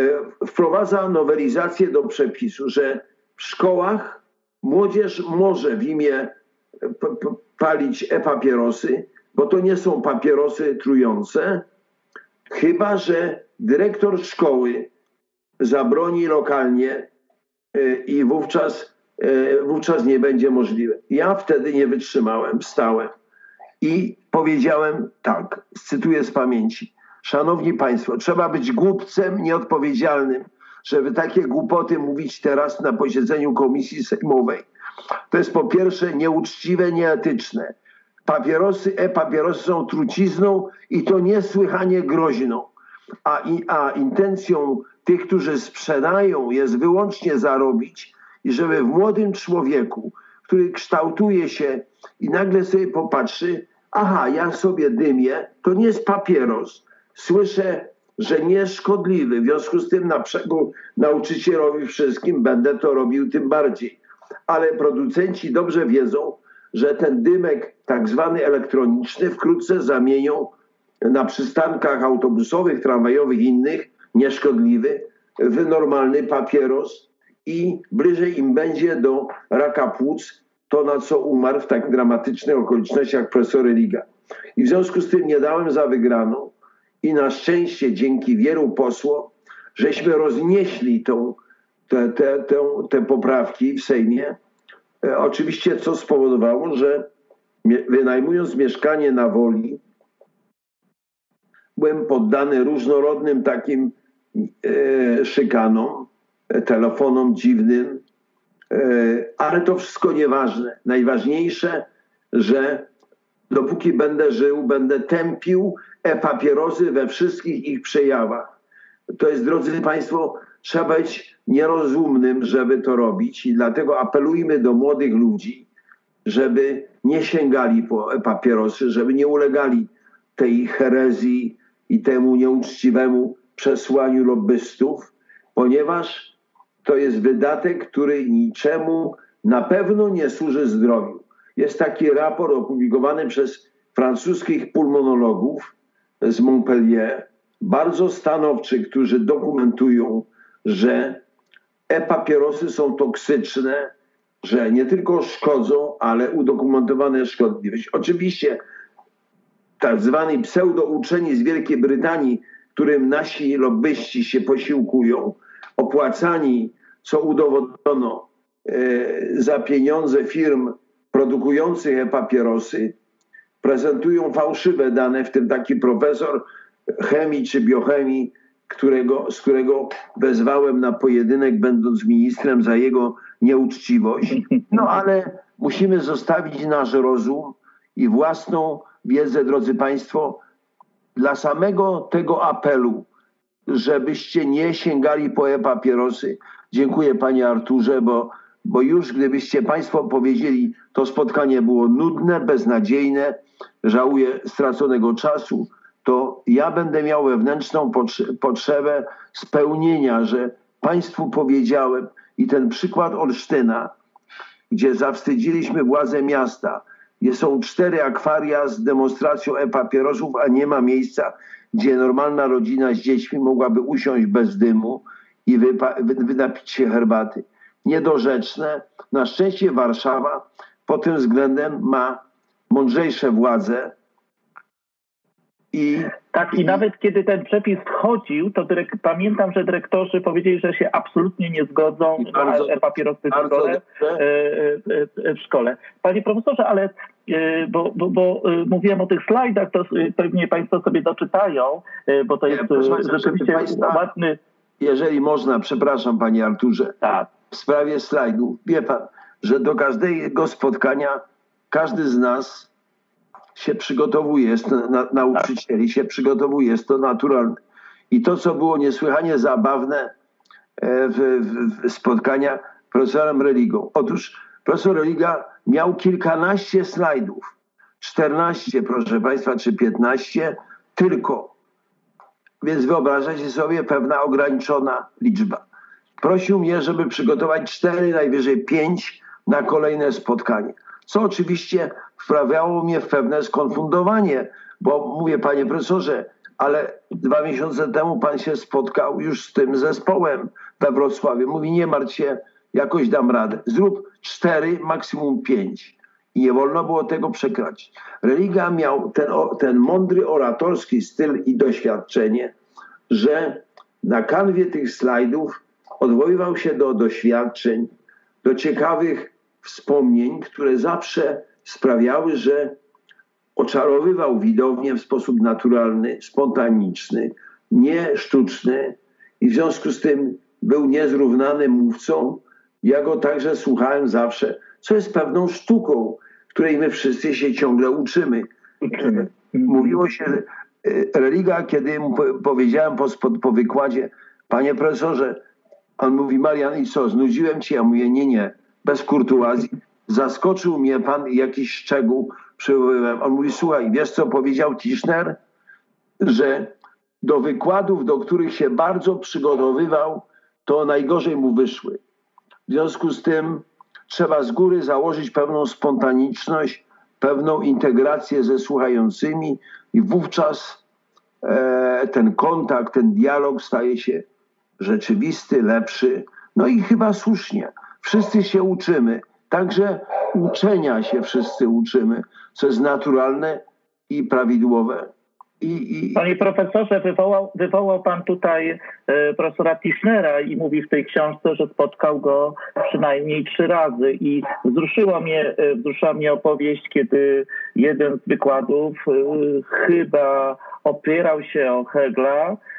wprowadza nowelizację do przepisu, że w szkołach młodzież może w imię palić e-papierosy, bo to nie są papierosy trujące, chyba że dyrektor szkoły zabroni lokalnie y, i wówczas, y, wówczas nie będzie możliwe. Ja wtedy nie wytrzymałem, wstałem i powiedziałem tak, cytuję z pamięci. Szanowni Państwo, trzeba być głupcem nieodpowiedzialnym, żeby takie głupoty mówić teraz na posiedzeniu komisji sejmowej. To jest po pierwsze nieuczciwe, nieetyczne. Papierosy, e-papierosy są trucizną i to niesłychanie groźną. A, a intencją tych, którzy sprzedają, jest wyłącznie zarobić i żeby w młodym człowieku, który kształtuje się i nagle sobie popatrzy, aha, ja sobie dymię, to nie jest papieros. Słyszę, że nieszkodliwy. W związku z tym na przekór nauczycielowi wszystkim będę to robił tym bardziej. Ale producenci dobrze wiedzą, że ten dymek tak zwany elektroniczny wkrótce zamienią na przystankach autobusowych, tramwajowych i innych nieszkodliwy w normalny papieros i bliżej im będzie do raka płuc to, na co umarł w tak dramatycznych okolicznościach profesor Liga. I w związku z tym nie dałem za wygraną i na szczęście dzięki wielu posłom, żeśmy roznieśli tą, te, te, te, te poprawki w Sejmie. E, oczywiście co spowodowało, że wynajmując mieszkanie na woli, byłem poddany różnorodnym takim e, szykanom, e, telefonom dziwnym, e, ale to wszystko nieważne. Najważniejsze, że dopóki będę żył, będę tępił e-papierosy we wszystkich ich przejawach. To jest, drodzy Państwo, trzeba być nierozumnym, żeby to robić i dlatego apelujmy do młodych ludzi, żeby nie sięgali po e-papierosy, żeby nie ulegali tej herezji i temu nieuczciwemu przesłaniu lobbystów, ponieważ to jest wydatek, który niczemu na pewno nie służy zdrowiu. Jest taki raport opublikowany przez francuskich pulmonologów z Montpellier, bardzo stanowczy, którzy dokumentują, że e-papierosy są toksyczne, że nie tylko szkodzą, ale udokumentowane szkodliwość. Oczywiście tak zwani pseudouczeni z Wielkiej Brytanii, którym nasi lobbyści się posiłkują, opłacani, co udowodniono, e, za pieniądze firm produkujących e-papierosy, prezentują fałszywe dane, w tym taki profesor chemii czy biochemii, którego, z którego wezwałem na pojedynek, będąc ministrem, za jego nieuczciwość. No ale musimy zostawić nasz rozum i własną wiedzę, drodzy Państwo, dla samego tego apelu, żebyście nie sięgali po e-papierosy. Dziękuję Panie Arturze, bo, bo już gdybyście Państwo powiedzieli, to spotkanie było nudne, beznadziejne, żałuję straconego czasu, to ja będę miał wewnętrzną potrzebę spełnienia, że Państwu powiedziałem. I ten przykład Olsztyna, gdzie zawstydziliśmy władze miasta, są cztery akwaria z demonstracją e-papierosów, a nie ma miejsca, gdzie normalna rodzina z dziećmi mogłaby usiąść bez dymu i wynapić się herbaty. Niedorzeczne. Na szczęście Warszawa pod tym względem ma mądrzejsze władze, i, tak, i nawet kiedy ten przepis wchodził, to dyrek, pamiętam, że dyrektorzy powiedzieli, że się absolutnie nie zgodzą bardzo, na papierosy w szkole, e, e, w szkole. Panie profesorze, ale e, bo, bo, bo mówiłem o tych slajdach, to pewnie Państwo sobie doczytają, bo to jest rzeczywiście ładny... Jeżeli można, przepraszam Panie Arturze, tak. w sprawie slajdów, wie Pan, że do każdego spotkania każdy z nas się przygotowuje, jest na, nauczycieli się przygotowuje, jest to naturalne. I to, co było niesłychanie zabawne e, w, w, spotkania profesorem Religą. Otóż profesor Religa miał kilkanaście slajdów. 14, proszę Państwa, czy 15 tylko. Więc wyobrażacie sobie pewna ograniczona liczba. Prosił mnie, żeby przygotować cztery, najwyżej pięć na kolejne spotkanie co oczywiście wprawiało mnie w pewne skonfundowanie, bo mówię, panie profesorze, ale dwa miesiące temu pan się spotkał już z tym zespołem we Wrocławiu. Mówi, nie martw się, jakoś dam radę. Zrób cztery, maksimum pięć. I nie wolno było tego przekraczać. Religia miał ten, ten mądry oratorski styl i doświadczenie, że na kanwie tych slajdów odwoływał się do doświadczeń, do ciekawych wspomnień, które zawsze sprawiały, że oczarowywał widownię w sposób naturalny, spontaniczny, nie sztuczny i w związku z tym był niezrównanym mówcą. Ja go także słuchałem zawsze, co jest pewną sztuką, której my wszyscy się ciągle uczymy. Mówiło się, e, religia, kiedy mu powiedziałem po, po wykładzie, panie profesorze, on mówi, Marian, i co, znudziłem ci? Ja mówię, nie, nie, bez kurtuazji. Zaskoczył mnie pan jakiś szczegół, przywoływałem. On mówi, słuchaj, wiesz co powiedział Tischner? Że do wykładów, do których się bardzo przygotowywał, to najgorzej mu wyszły. W związku z tym trzeba z góry założyć pewną spontaniczność, pewną integrację ze słuchającymi i wówczas e, ten kontakt, ten dialog staje się rzeczywisty, lepszy. No i chyba słusznie. Wszyscy się uczymy. Także uczenia się wszyscy uczymy, co jest naturalne i prawidłowe. I, i... Panie profesorze, wywołał, wywołał pan tutaj e, profesora Tischnera i mówi w tej książce, że spotkał go przynajmniej trzy razy i wzruszyła mnie, e, wzruszyła mnie opowieść, kiedy jeden z wykładów e, chyba opierał się o Hegla Y,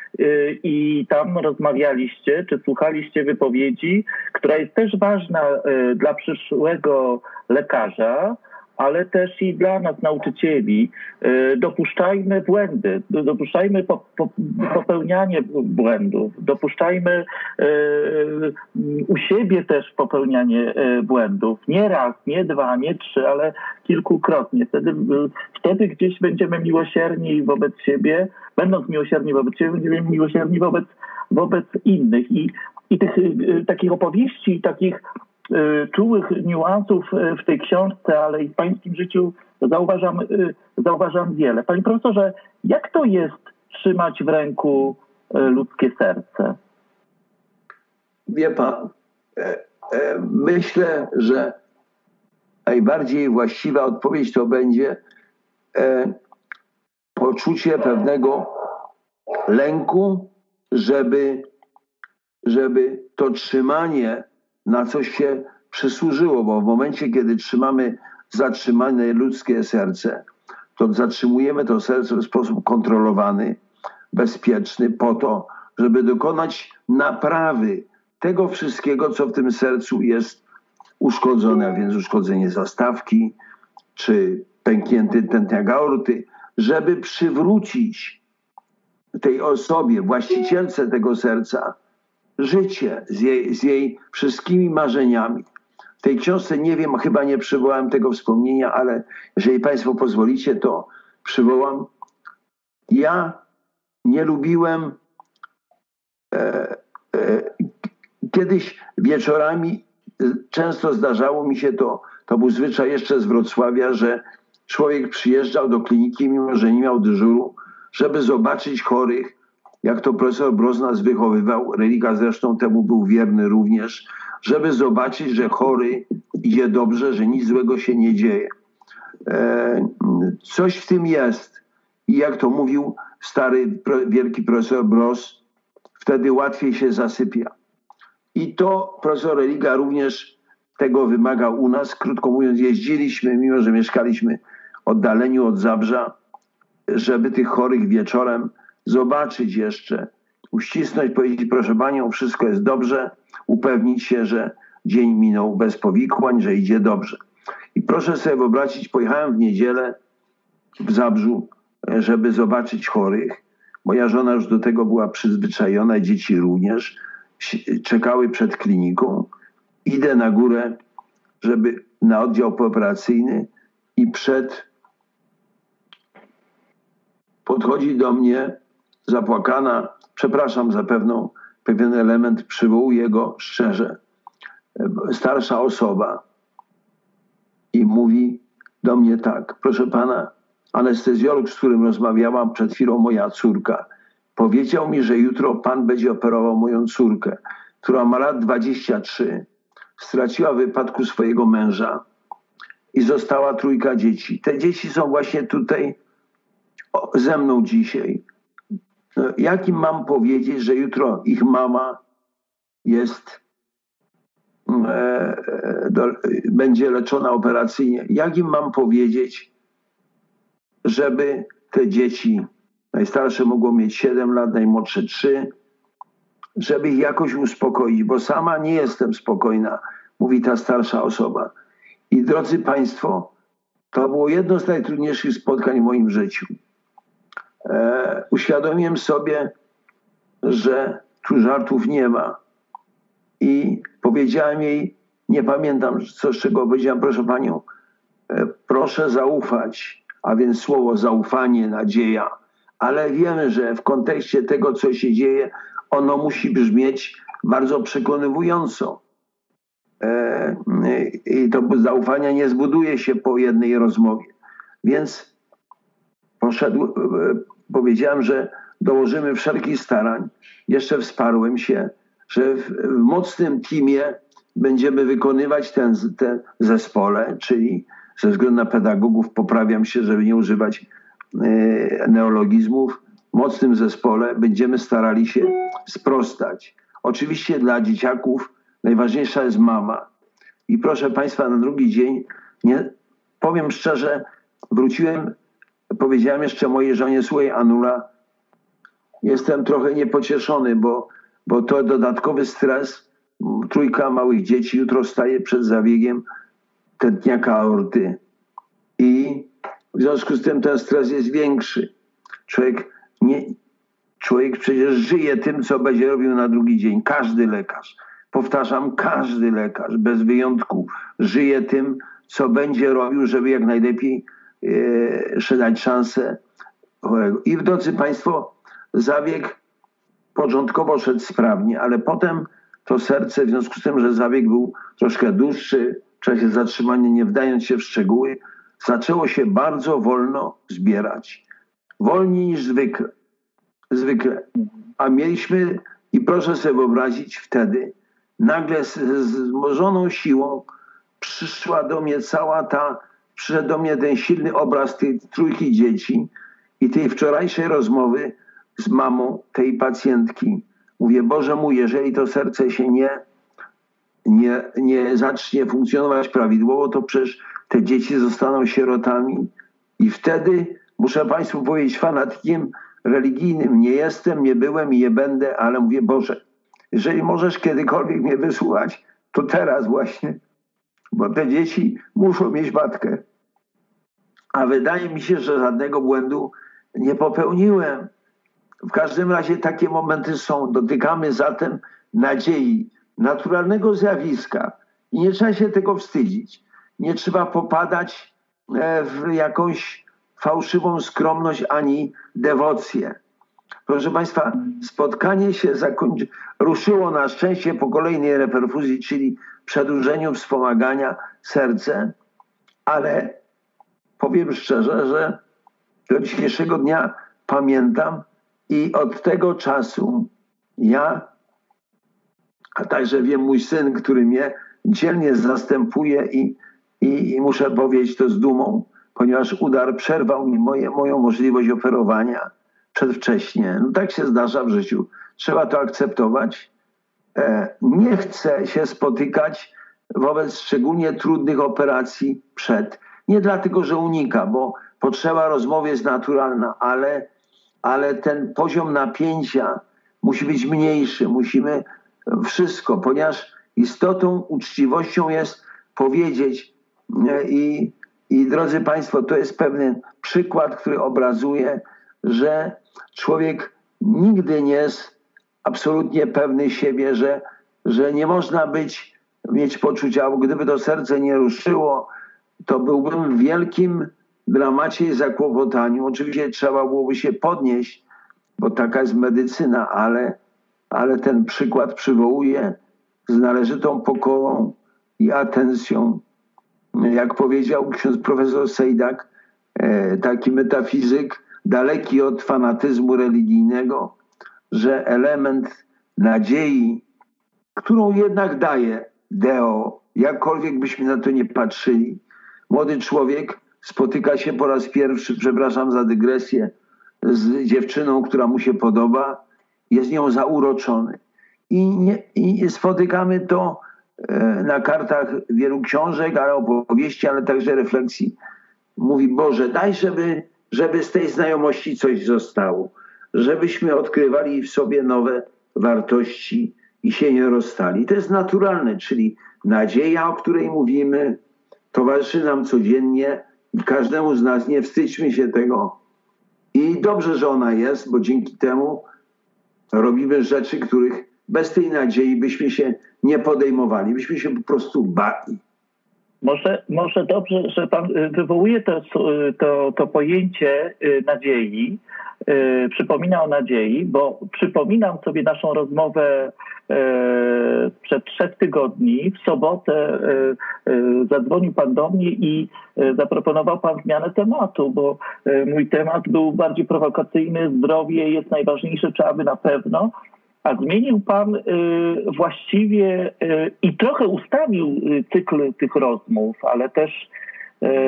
i tam rozmawialiście, czy słuchaliście wypowiedzi, która jest też ważna y, dla przyszłego lekarza, ale też i dla nas, nauczycieli. Y, dopuszczajmy błędy, dopuszczajmy po, po, popełnianie błędów, dopuszczajmy u siebie też popełnianie błędów. Nie raz, nie dwa, nie trzy, ale kilkukrotnie. Wtedy, wtedy gdzieś będziemy miłosierni wobec siebie, będąc miłosierni wobec siebie, będziemy miłosierni wobec, wobec innych. I, i tych y, takich opowieści, takich y, czułych niuansów y, w tej książce, ale i w pańskim życiu zauważam, y, zauważam wiele. Panie profesorze, jak to jest trzymać w ręku y, ludzkie serce? Wie pan, e, e, myślę, że najbardziej właściwa odpowiedź to będzie e, poczucie pewnego lęku, żeby, żeby to trzymanie na coś się przysłużyło, bo w momencie, kiedy trzymamy zatrzymane ludzkie serce, to zatrzymujemy to serce w sposób kontrolowany, bezpieczny, po to, żeby dokonać naprawy tego wszystkiego, co w tym sercu jest uszkodzone, a więc uszkodzenie zastawki, czy pęknięty tętniak aorty, żeby przywrócić tej osobie, właścicielce tego serca, życie z jej, z jej wszystkimi marzeniami. W tej książce nie wiem, chyba nie przywołałem tego wspomnienia, ale jeżeli Państwo pozwolicie, to przywołam. Ja nie lubiłem e, e, kiedyś wieczorami często zdarzało mi się to, to był zwyczaj jeszcze z Wrocławia, że człowiek przyjeżdżał do kliniki, mimo że nie miał dyżuru, żeby zobaczyć chorych, jak to profesor Broz nas wychowywał, Relika zresztą temu był wierny również, żeby zobaczyć, że chory idzie dobrze, że nic złego się nie dzieje. E, coś w tym jest. I jak to mówił stary, wielki profesor Bros, wtedy łatwiej się zasypia. I to profesor Religa również tego wymagał u nas. Krótko mówiąc, jeździliśmy, mimo że mieszkaliśmy oddaleniu od Zabrza, żeby tych chorych wieczorem zobaczyć jeszcze, uścisnąć, powiedzieć, proszę panią, wszystko jest dobrze, upewnić się, że dzień minął bez powikłań, że idzie dobrze. I proszę sobie wyobrazić, pojechałem w niedzielę w Zabrzu, żeby zobaczyć chorych. Moja żona już do tego była przyzwyczajona, dzieci również. Czekały przed kliniką. Idę na górę, żeby na oddział pooperacyjny i przed podchodzi do mnie zapłakana, przepraszam za pewną, pewien element, przywołuję go szczerze, starsza osoba i mówi do mnie tak, proszę pana, anestezjolog, z którym rozmawiałam przed chwilą, moja córka, powiedział mi, że jutro pan będzie operował moją córkę, która ma lat 23, straciła w wypadku swojego męża i została trójka dzieci. Te dzieci są właśnie tutaj ze mną dzisiaj. No, jak im mam powiedzieć, że jutro ich mama jest, e, do, będzie leczona operacyjnie? Jak im mam powiedzieć, żeby te dzieci, najstarsze mogą mieć 7 lat, najmłodsze 3, żeby ich jakoś uspokoić, bo sama nie jestem spokojna, mówi ta starsza osoba. I drodzy Państwo, to było jedno z najtrudniejszych spotkań w moim życiu. E, uświadomiłem sobie, że tu żartów nie ma. I powiedziałem jej, nie pamiętam co z czego powiedziałem, proszę Panią, e, proszę zaufać, a więc słowo zaufanie, nadzieja, ale wiemy, że w kontekście tego, co się dzieje, ono musi brzmieć bardzo przekonywująco. E, I to zaufania nie zbuduje się po jednej rozmowie. Więc poszedł, e, powiedziałem, że dołożymy wszelkich starań. Jeszcze wsparłem się, że w, w mocnym teamie będziemy wykonywać ten, ten zespole, czyli ze względu na pedagogów poprawiam się, żeby nie używać e, neologizmów, mocnym zespole będziemy starali się sprostać. Oczywiście dla dzieciaków najważniejsza jest mama. I proszę Państwa, na drugi dzień, nie, powiem szczerze, wróciłem, powiedziałem jeszcze mojej żonie, słuchaj Anula, jestem trochę niepocieszony, bo, bo to dodatkowy stres, trójka małych dzieci jutro staje przed zabiegiem tętniaka aorty i w związku z tym ten stres jest większy. Człowiek nie, człowiek przecież żyje tym, co będzie robił na drugi dzień. Każdy lekarz. Powtarzam, każdy lekarz, bez wyjątku, żyje tym, co będzie robił, żeby jak najlepiej e, dać szansę chorego. I drodzy Państwo, zabieg początkowo szedł sprawnie, ale potem to serce, w związku z tym, że zabieg był troszkę dłuższy, w czasie zatrzymania, nie wdając się w szczegóły, zaczęło się bardzo wolno zbierać wolniej niż zwykle. zwykle. A mieliśmy, i proszę sobie wyobrazić, wtedy nagle z wzmożoną siłą przyszła do mnie cała ta, przyszedł do mnie ten silny obraz tej trójki dzieci i tej wczorajszej rozmowy z mamą tej pacjentki. Mówię, Boże mój, jeżeli to serce się nie, nie, nie zacznie funkcjonować prawidłowo, to przecież te dzieci zostaną sierotami. I wtedy muszę Państwu powiedzieć, fanatykiem religijnym nie jestem, nie byłem i nie będę, ale mówię, Boże, jeżeli możesz kiedykolwiek mnie wysłuchać, to teraz właśnie, bo te dzieci muszą mieć matkę. A wydaje mi się, że żadnego błędu nie popełniłem. W każdym razie takie momenty są. Dotykamy zatem nadziei, naturalnego zjawiska i nie trzeba się tego wstydzić. Nie trzeba popadać e, w jakąś fałszywą skromność ani dewocję. Proszę Państwa, spotkanie się zakończy, ruszyło na szczęście po kolejnej reperfuzji, czyli przedłużeniu wspomagania serce, ale powiem szczerze, że do dzisiejszego dnia pamiętam i od tego czasu ja, a także wiem mój syn, który mnie dzielnie zastępuje i, i, i muszę powiedzieć to z dumą, ponieważ udar przerwał mi moje, moją możliwość operowania przedwcześnie. No tak się zdarza w życiu. Trzeba to akceptować. E, nie chcę się spotykać wobec szczególnie trudnych operacji przed. Nie dlatego, że unika, bo potrzeba rozmowy jest naturalna, ale, ale ten poziom napięcia musi być mniejszy. Musimy wszystko, ponieważ istotą, uczciwością jest powiedzieć i i drodzy Państwo, to jest pewien przykład, który obrazuje, że człowiek nigdy nie jest absolutnie pewny siebie, że, że nie można być, mieć poczucia, bo gdyby to serce nie ruszyło, to byłbym w wielkim dramacie i zakłopotaniu. Oczywiście trzeba byłoby się podnieść, bo taka jest medycyna, ale, ale ten przykład przywołuje z należytą pokorą i atencją jak powiedział ksiądz profesor Sejdak, e, taki metafizyk, daleki od fanatyzmu religijnego, że element nadziei, którą jednak daje Deo, jakkolwiek byśmy na to nie patrzyli, Młody człowiek spotyka się po raz pierwszy, przepraszam za dygresję, z dziewczyną, która mu się podoba, jest nią zauroczony. I, nie, i spotykamy to e, na kartach wielu książek, ale opowieści, ale także refleksji. Mówi, Boże, daj, żeby, żeby z tej znajomości coś zostało, żebyśmy odkrywali w sobie nowe wartości i się nie rozstali. To jest naturalne, czyli nadzieja, o której mówimy, towarzyszy nam codziennie i każdemu z nas nie wstydźmy się tego. I dobrze, że ona jest, bo dzięki temu robimy rzeczy, których bez tej nadziei byśmy się nie podejmowali, byśmy się po prostu bali. Może, może dobrze, że Pan y, wywołuje to, y, to, to pojęcie y, nadziei, przypomina o nadziei, bo przypominam sobie naszą rozmowę przed trzech tygodni. W sobotę zadzwonił Pan do mnie i zaproponował Pan zmianę tematu, bo mój temat był bardziej prowokacyjny. Zdrowie jest najważniejsze, czy aby na pewno. A zmienił Pan y, właściwie y, i trochę ustawił y, cykl tych rozmów, ale też,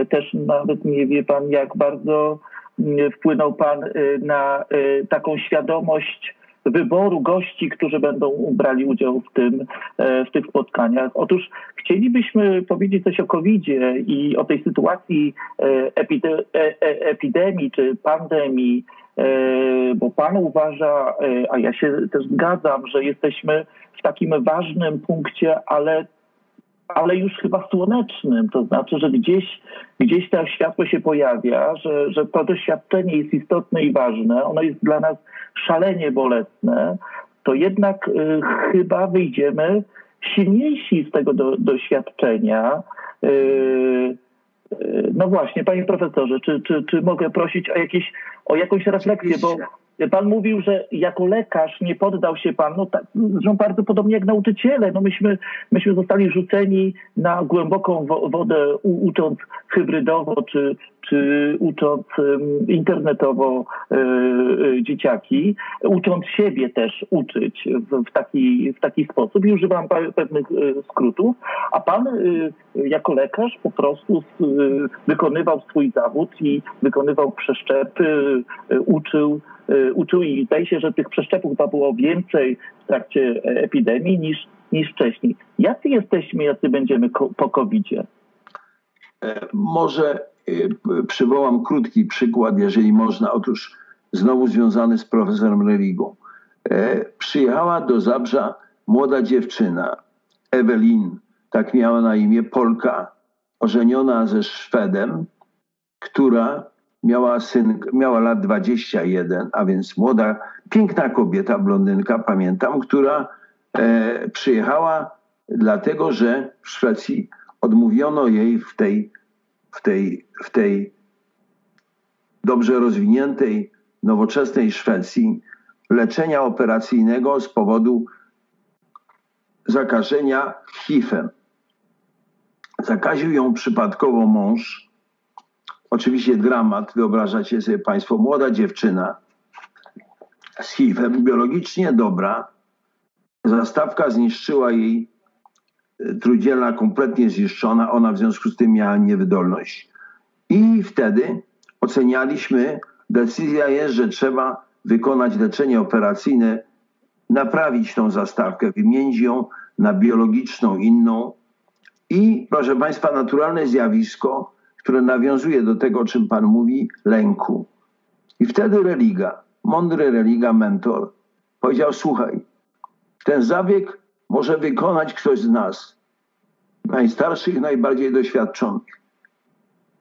też nawet nie wie Pan, jak bardzo wpłynął Pan na taką świadomość wyboru gości, którzy będą brali udział w, tym, w tych spotkaniach. Otóż chcielibyśmy powiedzieć coś o covid i o tej sytuacji epide epidemii czy pandemii, E, bo Pan uważa, e, a ja się też zgadzam, że jesteśmy w takim ważnym punkcie, ale ale już chyba słonecznym, to znaczy, że gdzieś, gdzieś to światło się pojawia, że, że to doświadczenie jest istotne i ważne, ono jest dla nas szalenie bolesne, to jednak y, chyba wyjdziemy silniejsi z tego do, doświadczenia. No właśnie, panie profesorze, czy, czy, czy mogę prosić o, jakieś, o jakąś refleksję, bo Pan mówił, że jako lekarz nie poddał się pan, no tak, bardzo podobnie jak nauczyciele. No myśmy, myśmy zostali rzuceni na głęboką wodę, ucząc hybrydowo czy, czy ucząc internetowo e, e, dzieciaki, ucząc siebie też uczyć w, taki, w taki sposób i używam pewnych e, skrótów, a pan jako lekarz po prostu wykonywał swój zawód i wykonywał przeszczepy, uczył uczył i zdaje się, że tych przeszczepów było więcej w trakcie epidemii niż, niż wcześniej. Jacy jesteśmy, jacy będziemy po COVID-zie? E, może przywołam krótki przykład, jeżeli można. Otóż znowu związany z profesorem Religą. E, przyjechała do Zabrza młoda dziewczyna, Ewelin, tak miała na imię, Polka, ożeniona ze Szwedem, która miała, syn, miała lat 21, a więc młoda, piękna kobieta, blondynka, pamiętam, która e, przyjechała dlatego, że w Szwecji odmówiono jej w tej, w tej, w tej dobrze rozwiniętej, nowoczesnej Szwecji leczenia operacyjnego z powodu zakażenia HIV-em. Zakaził ją przypadkowo mąż, Oczywiście dramat, wyobrażacie sobie Państwo, młoda dziewczyna z HIV-em, biologicznie dobra, zastawka zniszczyła jej trudzielna kompletnie zniszczona, ona w związku z tym miała niewydolność. I wtedy ocenialiśmy, decyzja jest, że trzeba wykonać leczenie operacyjne, naprawić tą zastawkę, wymienić ją na biologiczną, inną. I proszę Państwa, naturalne zjawisko które nawiązuje do tego, o czym Pan mówi, lęku. I wtedy religa, mądry religa, mentor, powiedział: Słuchaj, ten zabieg może wykonać ktoś z nas, najstarszych, najbardziej doświadczonych.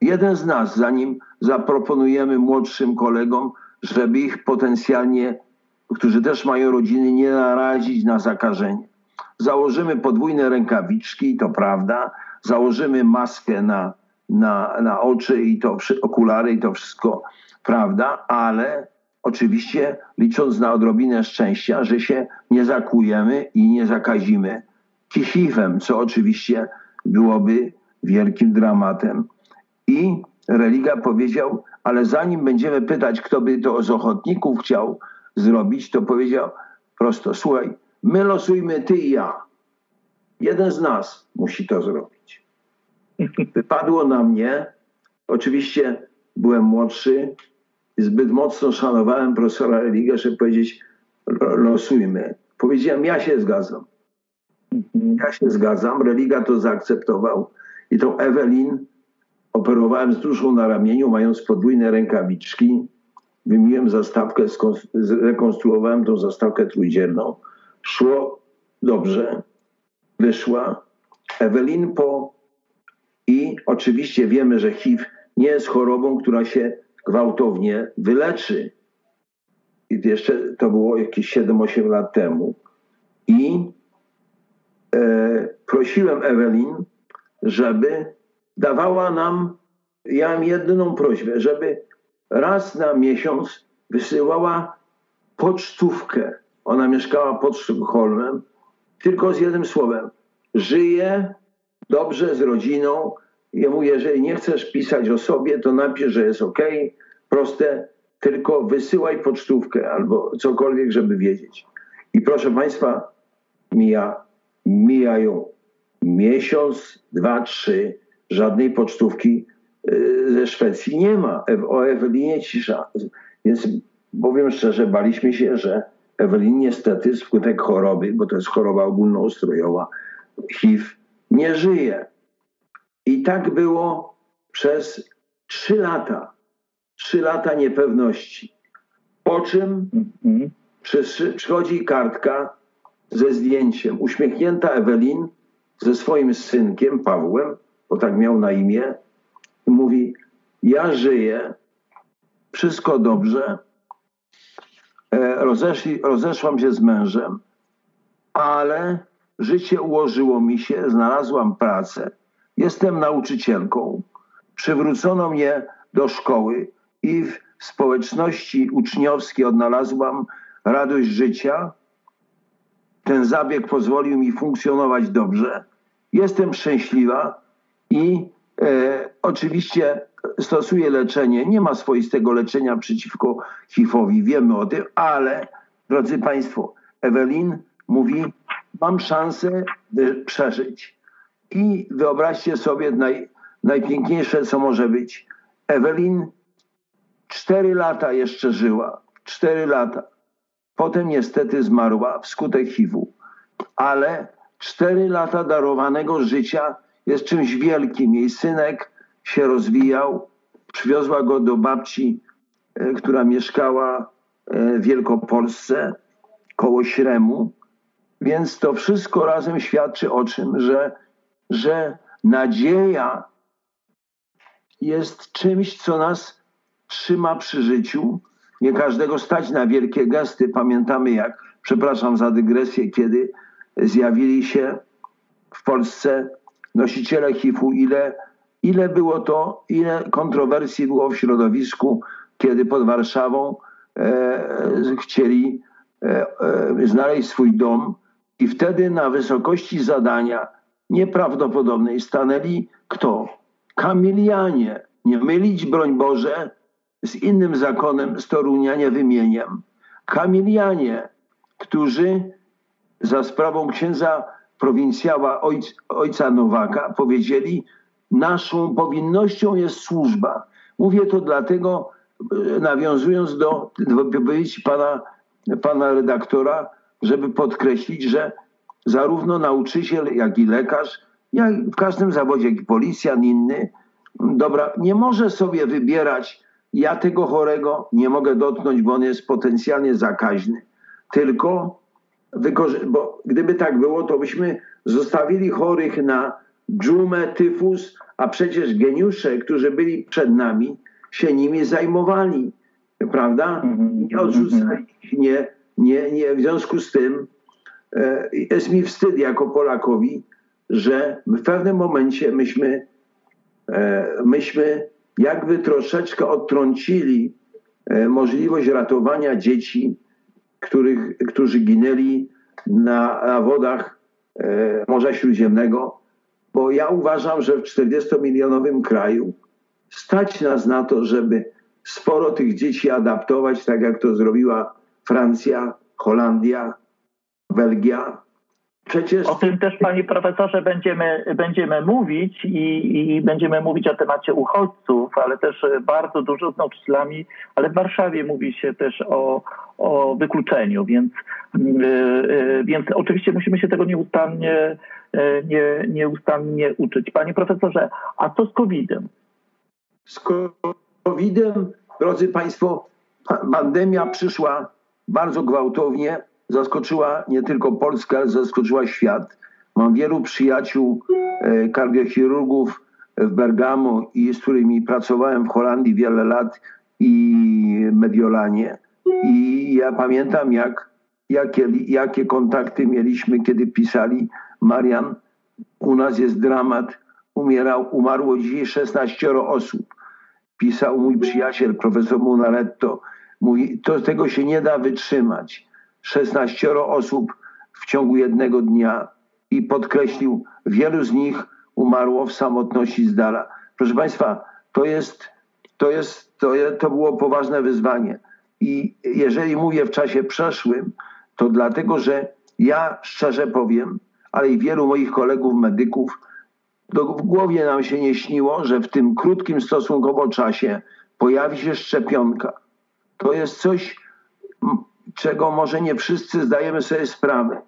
Jeden z nas, zanim zaproponujemy młodszym kolegom, żeby ich potencjalnie, którzy też mają rodziny, nie narazić na zakażenie. Założymy podwójne rękawiczki, to prawda, założymy maskę na na, na oczy i to okulary i to wszystko prawda, ale oczywiście licząc na odrobinę szczęścia, że się nie zakujemy i nie zakazimy HIV-em, co oczywiście byłoby wielkim dramatem. I religia powiedział, ale zanim będziemy pytać, kto by to z ochotników chciał zrobić, to powiedział prosto, słuchaj, my losujmy ty i ja. Jeden z nas musi to zrobić. wypadło na mnie, oczywiście byłem młodszy, zbyt mocno szanowałem profesora Religę, żeby powiedzieć losujmy. Powiedziałem, ja się zgadzam. Ja się zgadzam, Religa to zaakceptował i tą Ewelin operowałem z duszą na ramieniu, mając podwójne rękawiczki. Wymiłem zastawkę, zrekonstruowałem tą zastawkę trójdzielną. Szło dobrze. Wyszła. Ewelin po... I oczywiście wiemy, że HIV nie jest chorobą, która się gwałtownie wyleczy. I jeszcze to było jakieś 7-8 lat temu. I e, prosiłem Ewelin, żeby dawała nam, ja mam jedyną prośbę, żeby raz na miesiąc wysyłała pocztówkę. Ona mieszkała pod Sztokholmem, tylko z jednym słowem. Żyje dobrze z rodziną. Ja mówię, jeżeli nie chcesz pisać o sobie, to napisz, że jest ok, proste, tylko wysyłaj pocztówkę albo cokolwiek, żeby wiedzieć. I proszę Państwa, mija, mijają miesiąc, dwa, trzy, żadnej pocztówki y, ze Szwecji nie ma. O Ewelinie cisza. Więc powiem szczerze, baliśmy się, że Ewelin niestety skutek choroby, bo to jest choroba ogólnoustrojowa, HIV, nie żyje. I tak było przez trzy lata. Trzy lata niepewności. Po czym mhm. przychodzi kartka ze zdjęciem. Uśmiechnięta Ewelin ze swoim synkiem Pawłem, bo tak miał na imię, i mówi: Ja żyję, wszystko dobrze. E, rozeszli, rozeszłam się z mężem, ale życie ułożyło mi się, znalazłam pracę, jestem nauczycielką. Przywrócono mnie do szkoły i w społeczności uczniowskiej odnalazłam radość życia. Ten zabieg pozwolił mi funkcjonować dobrze. Jestem szczęśliwa i e, oczywiście stosuję leczenie. Nie ma swoistego leczenia przeciwko HIV-owi, wiemy o tym, ale drodzy Państwo, Ewelin mówi, mam szansę przeżyć. I wyobraźcie sobie naj, najpiękniejsze, co może być. Ewelin cztery lata jeszcze żyła. Cztery lata. Potem niestety zmarła wskutek HIV-u. Ale cztery lata darowanego życia jest czymś wielkim. Jej synek się rozwijał. Przywiozła go do babci, e, która mieszkała e, w Wielkopolsce koło Śremu. Więc to wszystko razem świadczy o czym, że, że nadzieja jest czymś, co nas trzyma przy życiu. Nie każdego stać na wielkie gesty. Pamiętamy jak, przepraszam za dygresję, kiedy zjawili się w Polsce nosiciele HIV-u, ile, ile było to, ile kontrowersji było w środowisku, kiedy pod Warszawą e, chcieli e, e, znaleźć swój dom i wtedy na wysokości zadania nieprawdopodobnej stanęli kto? Kamilianie. Nie mylić, broń Boże, z innym zakonem z Torunia nie wymieniam. Kamilianie, którzy za sprawą księdza prowincjała ojc, ojca Nowaka powiedzieli, naszą powinnością jest służba. Mówię to dlatego, e, nawiązując do wypowiedzi pana, pana redaktora, żeby podkreślić, że zarówno nauczyciel, jak i lekarz, jak w każdym zawodzie, jak i policjan, inny, dobra, nie może sobie wybierać, ja tego chorego nie mogę dotknąć, bo on jest potencjalnie zakaźny. Tylko bo gdyby tak było, to byśmy zostawili chorych na dżumę, tyfus, a przecież geniusze, którzy byli przed nami, się nimi zajmowali, prawda? Mhm. Nie odrzucali ich, nie, nie, nie. W związku z tym jest mi wstyd jako Polakowi, że w pewnym momencie myśmy, e, myśmy jakby troszeczkę odtrącili e, możliwość ratowania dzieci których, którzy ginęli na, na wodach e, Morza Śródziemnego, bo ja uważam, że w 40-milionowym kraju stać nas na to, żeby sporo tych dzieci adaptować, tak jak to zrobiła Francja, Holandia, Belgia. Przecież... O tym też, panie profesorze, będziemy, będziemy mówić i, i, będziemy mówić o temacie uchodźców, ale też bardzo dużo z nauczycielami, ale w Warszawie mówi się też o, o wykluczeniu, więc, yy, więc oczywiście musimy się tego nieustannie, yy, nie, nieustannie uczyć. Panie profesorze, a co z COVID-em? Z COVID-em, drodzy Państwo, pandemia przyszła bardzo gwałtownie zaskoczyła nie tylko Polskę, ale zaskoczyła świat. Mam wielu przyjaciół, e, kardiochirurgów w Bergamo i z którymi pracowałem w Holandii wiele lat i Mediolanie. I ja pamiętam, jak, jakie, jakie kontakty mieliśmy, kiedy pisali Marian, u nas jest dramat, umierał, umarło dzisiaj 16 osób. Pisał mój przyjaciel, profesor Munaretto. Mówi, to tego się nie da wytrzymać. 16 osób w ciągu jednego dnia i podkreślił, wielu z nich umarło w samotności z dala. Proszę Państwa, to jest, to jest, to, to było poważne wyzwanie. I jeżeli mówię w czasie przeszłym, to dlatego, że ja szczerze powiem, ale i wielu moich kolegów medyków, w głowie nam się nie śniło, że w tym krótkim stosunkowo czasie pojawi się szczepionka. To jest coś czego może nie wszyscy zdajemy sobie sprawę.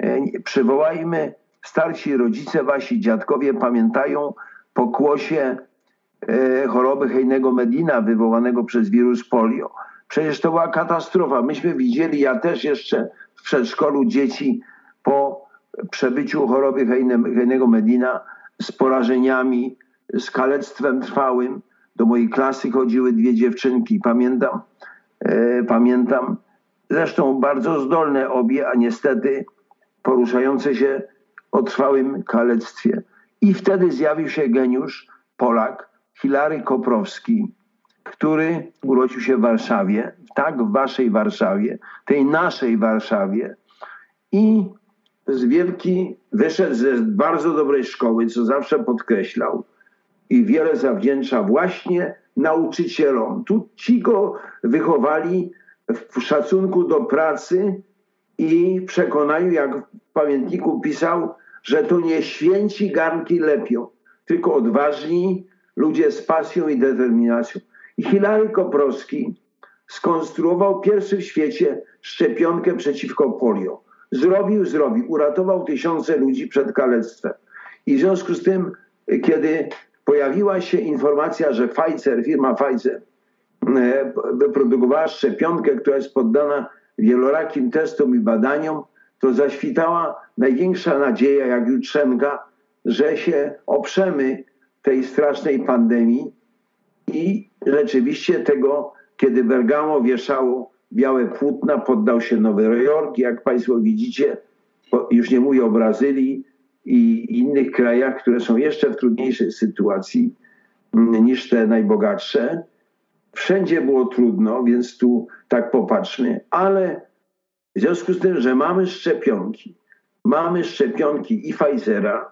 E, przywołajmy, starsi rodzice, wasi dziadkowie pamiętają pokłosie e, choroby Hejnego Medina wywołanego przez wirus polio. Przecież to była katastrofa. Myśmy widzieli, ja też jeszcze w przedszkolu dzieci po przebyciu choroby Hejnego Medina z porażeniami, z kalectwem trwałym. Do mojej klasy chodziły dwie dziewczynki. Pamiętam, e, pamiętam Zresztą bardzo zdolne obie, a niestety poruszające się o trwałym kalectwie. I wtedy zjawił się geniusz, Polak, Hilary Koprowski, który urodził się w Warszawie, tak w waszej Warszawie, tej naszej Warszawie i z wielki, wyszedł ze bardzo dobrej szkoły, co zawsze podkreślał i wiele zawdzięcza właśnie nauczycielom. Tu ci go wychowali w szacunku do pracy i przekonaniu, jak w pamiętniku pisał, że to nie święci garnki lepią, tylko odważni ludzie z pasją i determinacją. I Hilary Koprowski skonstruował pierwszy w świecie szczepionkę przeciwko polio. Zrobił, zrobił, uratował tysiące ludzi przed kalectwem. I w związku z tym, kiedy pojawiła się informacja, że Pfizer, firma Pfizer, wyprodukowała szczepionkę, która jest poddana wielorakim testom i badaniom, to zaświtała największa nadzieja, jak jutrzenka, że się oprzemy tej strasznej pandemii i rzeczywiście tego, kiedy Bergamo wieszało białe płótna, poddał się Nowy Jork, jak Państwo widzicie, już nie mówię o Brazylii i innych krajach, które są jeszcze w trudniejszej sytuacji mm, niż te najbogatsze. Wszędzie było trudno, więc tu tak popatrzmy, ale w związku z tym, że mamy szczepionki, mamy szczepionki i Pfizera,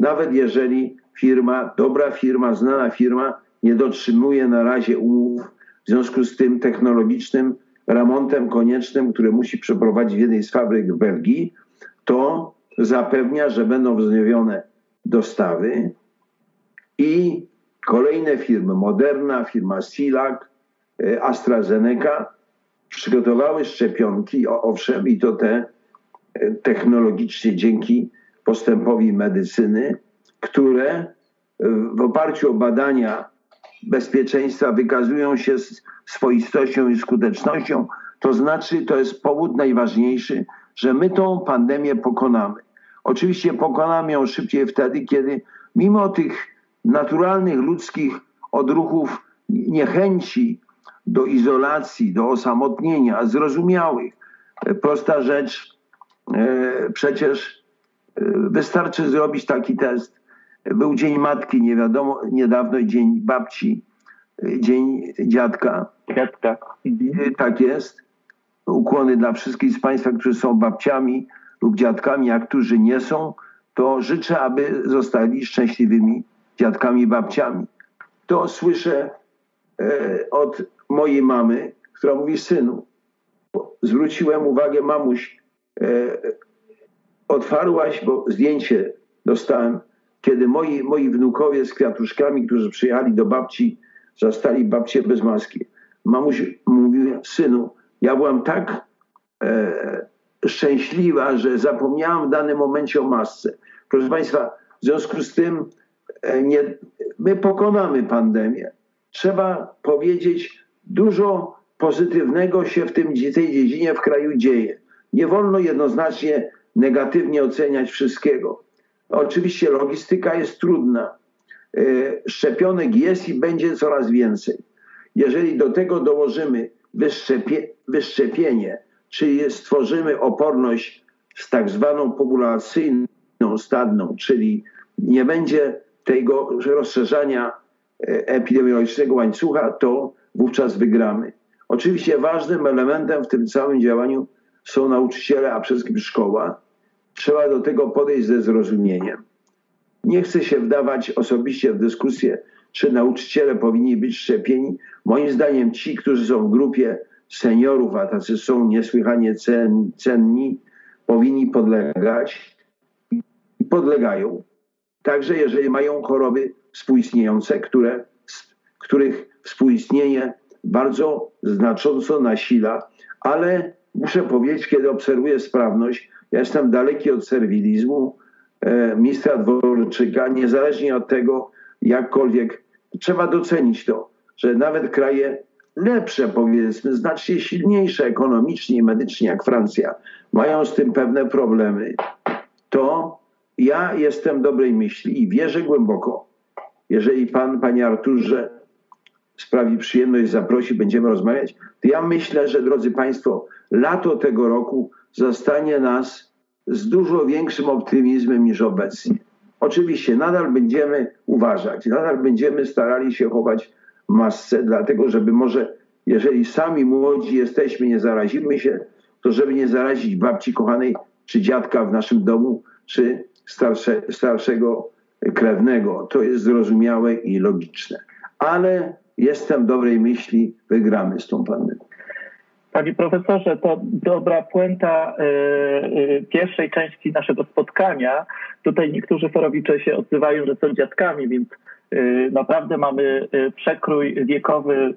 nawet jeżeli firma, dobra firma, znana firma nie dotrzymuje na razie umów w związku z tym technologicznym remontem koniecznym, który musi przeprowadzić w jednej z fabryk w Belgii, to zapewnia, że będą wznowione dostawy i Kolejne firmy, Moderna, firma Silak, e, AstraZeneca, przygotowały szczepionki, owszem, i to te e, technologicznie dzięki postępowi medycyny, które w oparciu o badania bezpieczeństwa wykazują się swoistością i skutecznością. To znaczy, to jest powód najważniejszy, że my tą pandemię pokonamy. Oczywiście pokonamy ją szybciej wtedy, kiedy mimo tych naturalnych ludzkich odruchów niechęci do izolacji, do osamotnienia, zrozumiałych. E, prosta rzecz, e, przecież e, wystarczy zrobić taki test. Był Dzień Matki, nie wiadomo, niedawno Dzień Babci, Dzień Dziadka. Dziadka. Tak jest. Ukłony dla wszystkich z Państwa, którzy są babciami lub dziadkami, a którzy nie są, to życzę, aby zostali szczęśliwymi dziadkami, babciami. To słyszę e, od mojej mamy, która mówi synu. Zwróciłem uwagę mamuś, e, otwarłaś, bo zdjęcie dostałem, kiedy moi, moi wnukowie z kwiatuszkami, którzy przyjechali do babci, zastali babcię bez maski. Mamuś mówiła, synu, ja byłam tak e, szczęśliwa, że zapomniałam w danym momencie o masce. Proszę Państwa, w związku z tym nie, my pokonamy pandemię. Trzeba powiedzieć, dużo pozytywnego się w tym, tej dziedzinie w kraju dzieje. Nie wolno jednoznacznie negatywnie oceniać wszystkiego. Oczywiście logistyka jest trudna. E, szczepionek jest i będzie coraz więcej. Jeżeli do tego dołożymy wyszczepie, wyszczepienie, czyli stworzymy oporność z tak zwaną populacyjną, stadną, czyli nie będzie tego rozszerzania e, epidemiologicznego łańcucha, to wówczas wygramy. Oczywiście ważnym elementem w tym całym działaniu są nauczyciele, a przede wszystkim szkoła. Trzeba do tego podejść ze zrozumieniem. Nie chcę się wdawać osobiście w dyskusję, czy nauczyciele powinni być szczepieni. Moim zdaniem ci, którzy są w grupie seniorów, a tacy są niesłychanie cen, cenni, powinni podlegać i podlegają. Także jeżeli mają choroby współistniejące, które, których współistnienie bardzo znacząco nasila, ale muszę powiedzieć, kiedy obserwuję sprawność, ja jestem daleki od serwilizmu e, ministra Dworczyka, niezależnie od tego, jakkolwiek trzeba docenić to, że nawet kraje lepsze, powiedzmy, znacznie silniejsze ekonomicznie i medycznie, jak Francja, mają z tym pewne problemy, to ja jestem dobrej myśli i wierzę głęboko, jeżeli pan, panie Arturze, sprawi przyjemność, zaprosi, będziemy rozmawiać, to ja myślę, że drodzy Państwo, lato tego roku zastanie nas z dużo większym optymizmem niż obecnie. Oczywiście nadal będziemy uważać, nadal będziemy starali się chować masce, dlatego żeby może, jeżeli sami młodzi jesteśmy, nie zarazimy się, to żeby nie zarazić babci kochanej, czy dziadka w naszym domu, czy starsze, starszego krewnego. To jest zrozumiałe i logiczne. Ale jestem dobrej myśli, wygramy z tą pandemią. Panie profesorze, to dobra puenta y, y, pierwszej części naszego spotkania. Tutaj niektórzy forowicze się odzywają, że są dziadkami, więc naprawdę mamy przekrój wiekowy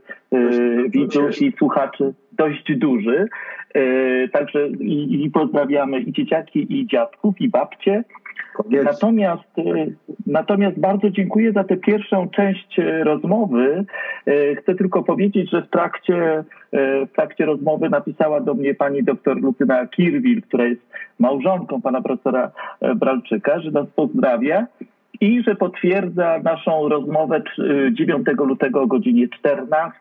widzów i słuchaczy dość duży. Także i, i pozdrawiamy i dzieciaki, i dziadków, i babcie. Natomiast, y, natomiast bardzo dziękuję za tę pierwszą część y, rozmowy. Y, chcę tylko powiedzieć, że w trakcie, w trakcie rozmowy napisała do mnie pani doktor Lucyna Kirwil, która jest małżonką pana profesora Bralczyka, że nas pozdrawia i że potwierdza naszą rozmowę 9 lutego o godzinie 14.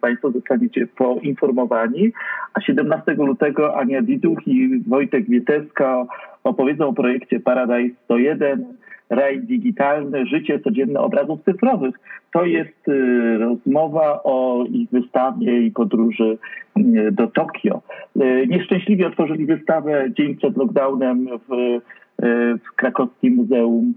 Państwo zostaniecie poinformowani, a 17 lutego Ania Diduch i Wojtek Wieteska opowiedzą o projekcie Paradise 101, raj digitalny, życie codzienne obrazów cyfrowych. To jest y, rozmowa o ich wystawie i podróży y, do Tokio. Y, nieszczęśliwie otworzyli wystawę dzień przed lockdownem w, w krakowskim muzeum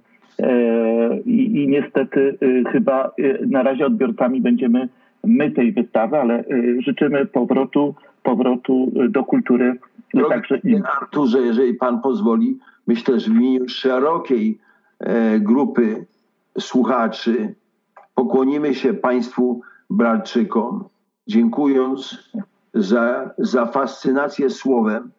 i, i niestety chyba na razie odbiorcami będziemy my tej wystawy, ale życzymy powrotu, powrotu do kultury Drogi Także... Arturze, jeżeli pan pozwoli, myślę, że w imieniu szerokiej e, grupy słuchaczy pokłonimy się państwu Bralczykom, dziękując za, za fascynację słowem,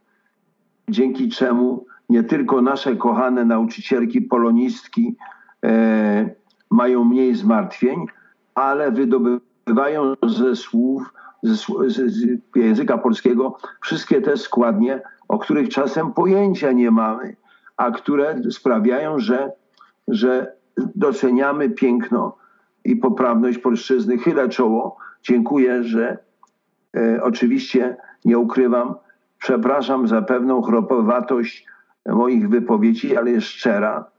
dzięki czemu nie tylko nasze kochane nauczycielki, polonistki e, mają mniej zmartwień, ale wydobywają ze słów z, z, z języka polskiego wszystkie te składnie, o których czasem pojęcia nie mamy, a które sprawiają, że, że doceniamy piękno i poprawność polszczyzny. Chylę czoło. Dziękuję, że e, oczywiście nie ukrywam, przepraszam za pewną chropowatość moich wypowiedzi, ale jest szczera.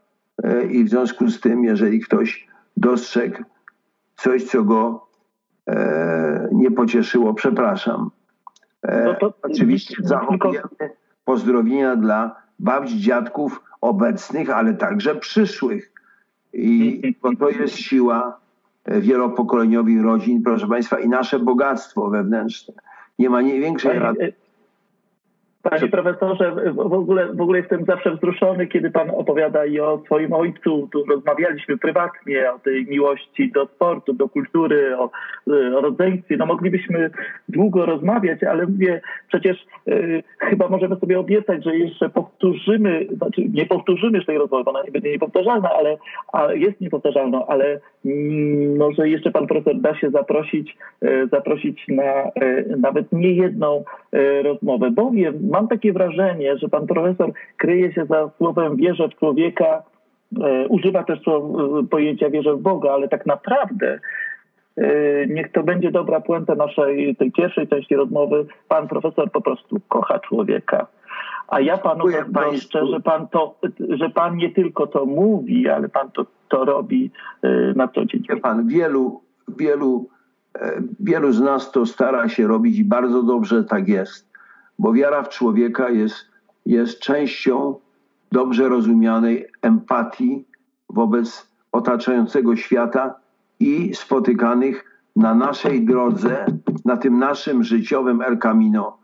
E, I w związku z tym, jeżeli ktoś dostrzegł coś, co go e, nie pocieszyło, przepraszam. E, no to, oczywiście zachowujemy pozdrowienia dla babci, dziadków obecnych, ale także przyszłych. I bo to jest siła wielopokoleniowych rodzin, proszę Państwa, i nasze bogactwo wewnętrzne. Nie ma większej rady. Panie profesorze, w ogóle, w ogóle jestem zawsze wzruszony, kiedy pan opowiada i o swoim ojcu. Tu rozmawialiśmy prywatnie o tej miłości do sportu, do kultury, o, o rodzeństwie. No moglibyśmy długo rozmawiać, ale mówię, przecież y, chyba możemy sobie obiecać, że jeszcze powtórzymy, znaczy nie powtórzymy tej rozmowy, ona nie będzie niepowtarzalna, ale a jest niepowtarzalna, ale mm, może jeszcze pan profesor da się zaprosić, y, zaprosić na y, nawet nie jedną rozmowę, bowiem mam takie wrażenie, że pan profesor kryje się za słowem wierzę w człowieka, e, używa też słowa, pojęcia wierzę w Boga, ale tak naprawdę e, niech to będzie dobra puenta naszej tej pierwszej części rozmowy. Pan profesor po prostu kocha człowieka. A ja panu zazdroszczę, że pan, to, że pan nie tylko to mówi, ale pan to, to robi e, na co dzień. Pan, wielu, wielu, wielu z nas to stara się robić i bardzo dobrze tak jest bo wiara w człowieka jest, jest częścią dobrze rozumianej empatii wobec otaczającego świata i spotykanych na naszej drodze, na tym naszym życiowym El Camino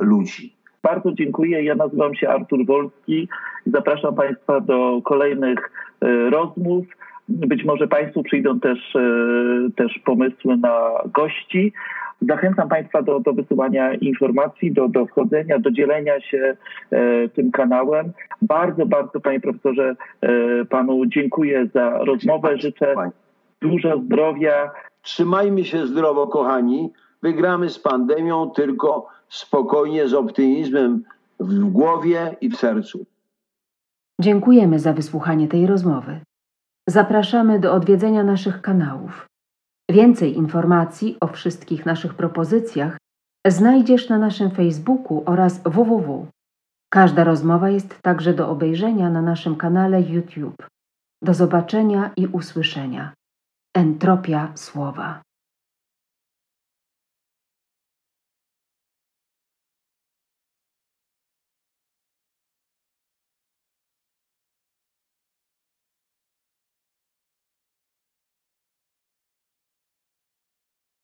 ludzi. Bardzo dziękuję. Ja nazywam się Artur Wolski i zapraszam Państwa do kolejnych e, rozmów. Być może Państwu przyjdą też, e, też pomysły na gości. Zachęcam Państwa do, do wysyłania informacji, do, do wchodzenia, do dzielenia się e, tym kanałem. Bardzo, bardzo Panie Profesorze e, Panu dziękuję za rozmowę. Życzę dużo zdrowia. Trzymajmy się zdrowo, kochani. Wygramy z pandemią tylko spokojnie, z optymizmem w głowie i w sercu. Dziękujemy za wysłuchanie tej rozmowy. Zapraszamy do odwiedzenia naszych kanałów. Więcej informacji o wszystkich naszych propozycjach znajdziesz na naszym Facebooku oraz www. Każda rozmowa jest także do obejrzenia na naszym kanale YouTube. Do zobaczenia i usłyszenia. Entropia słowa.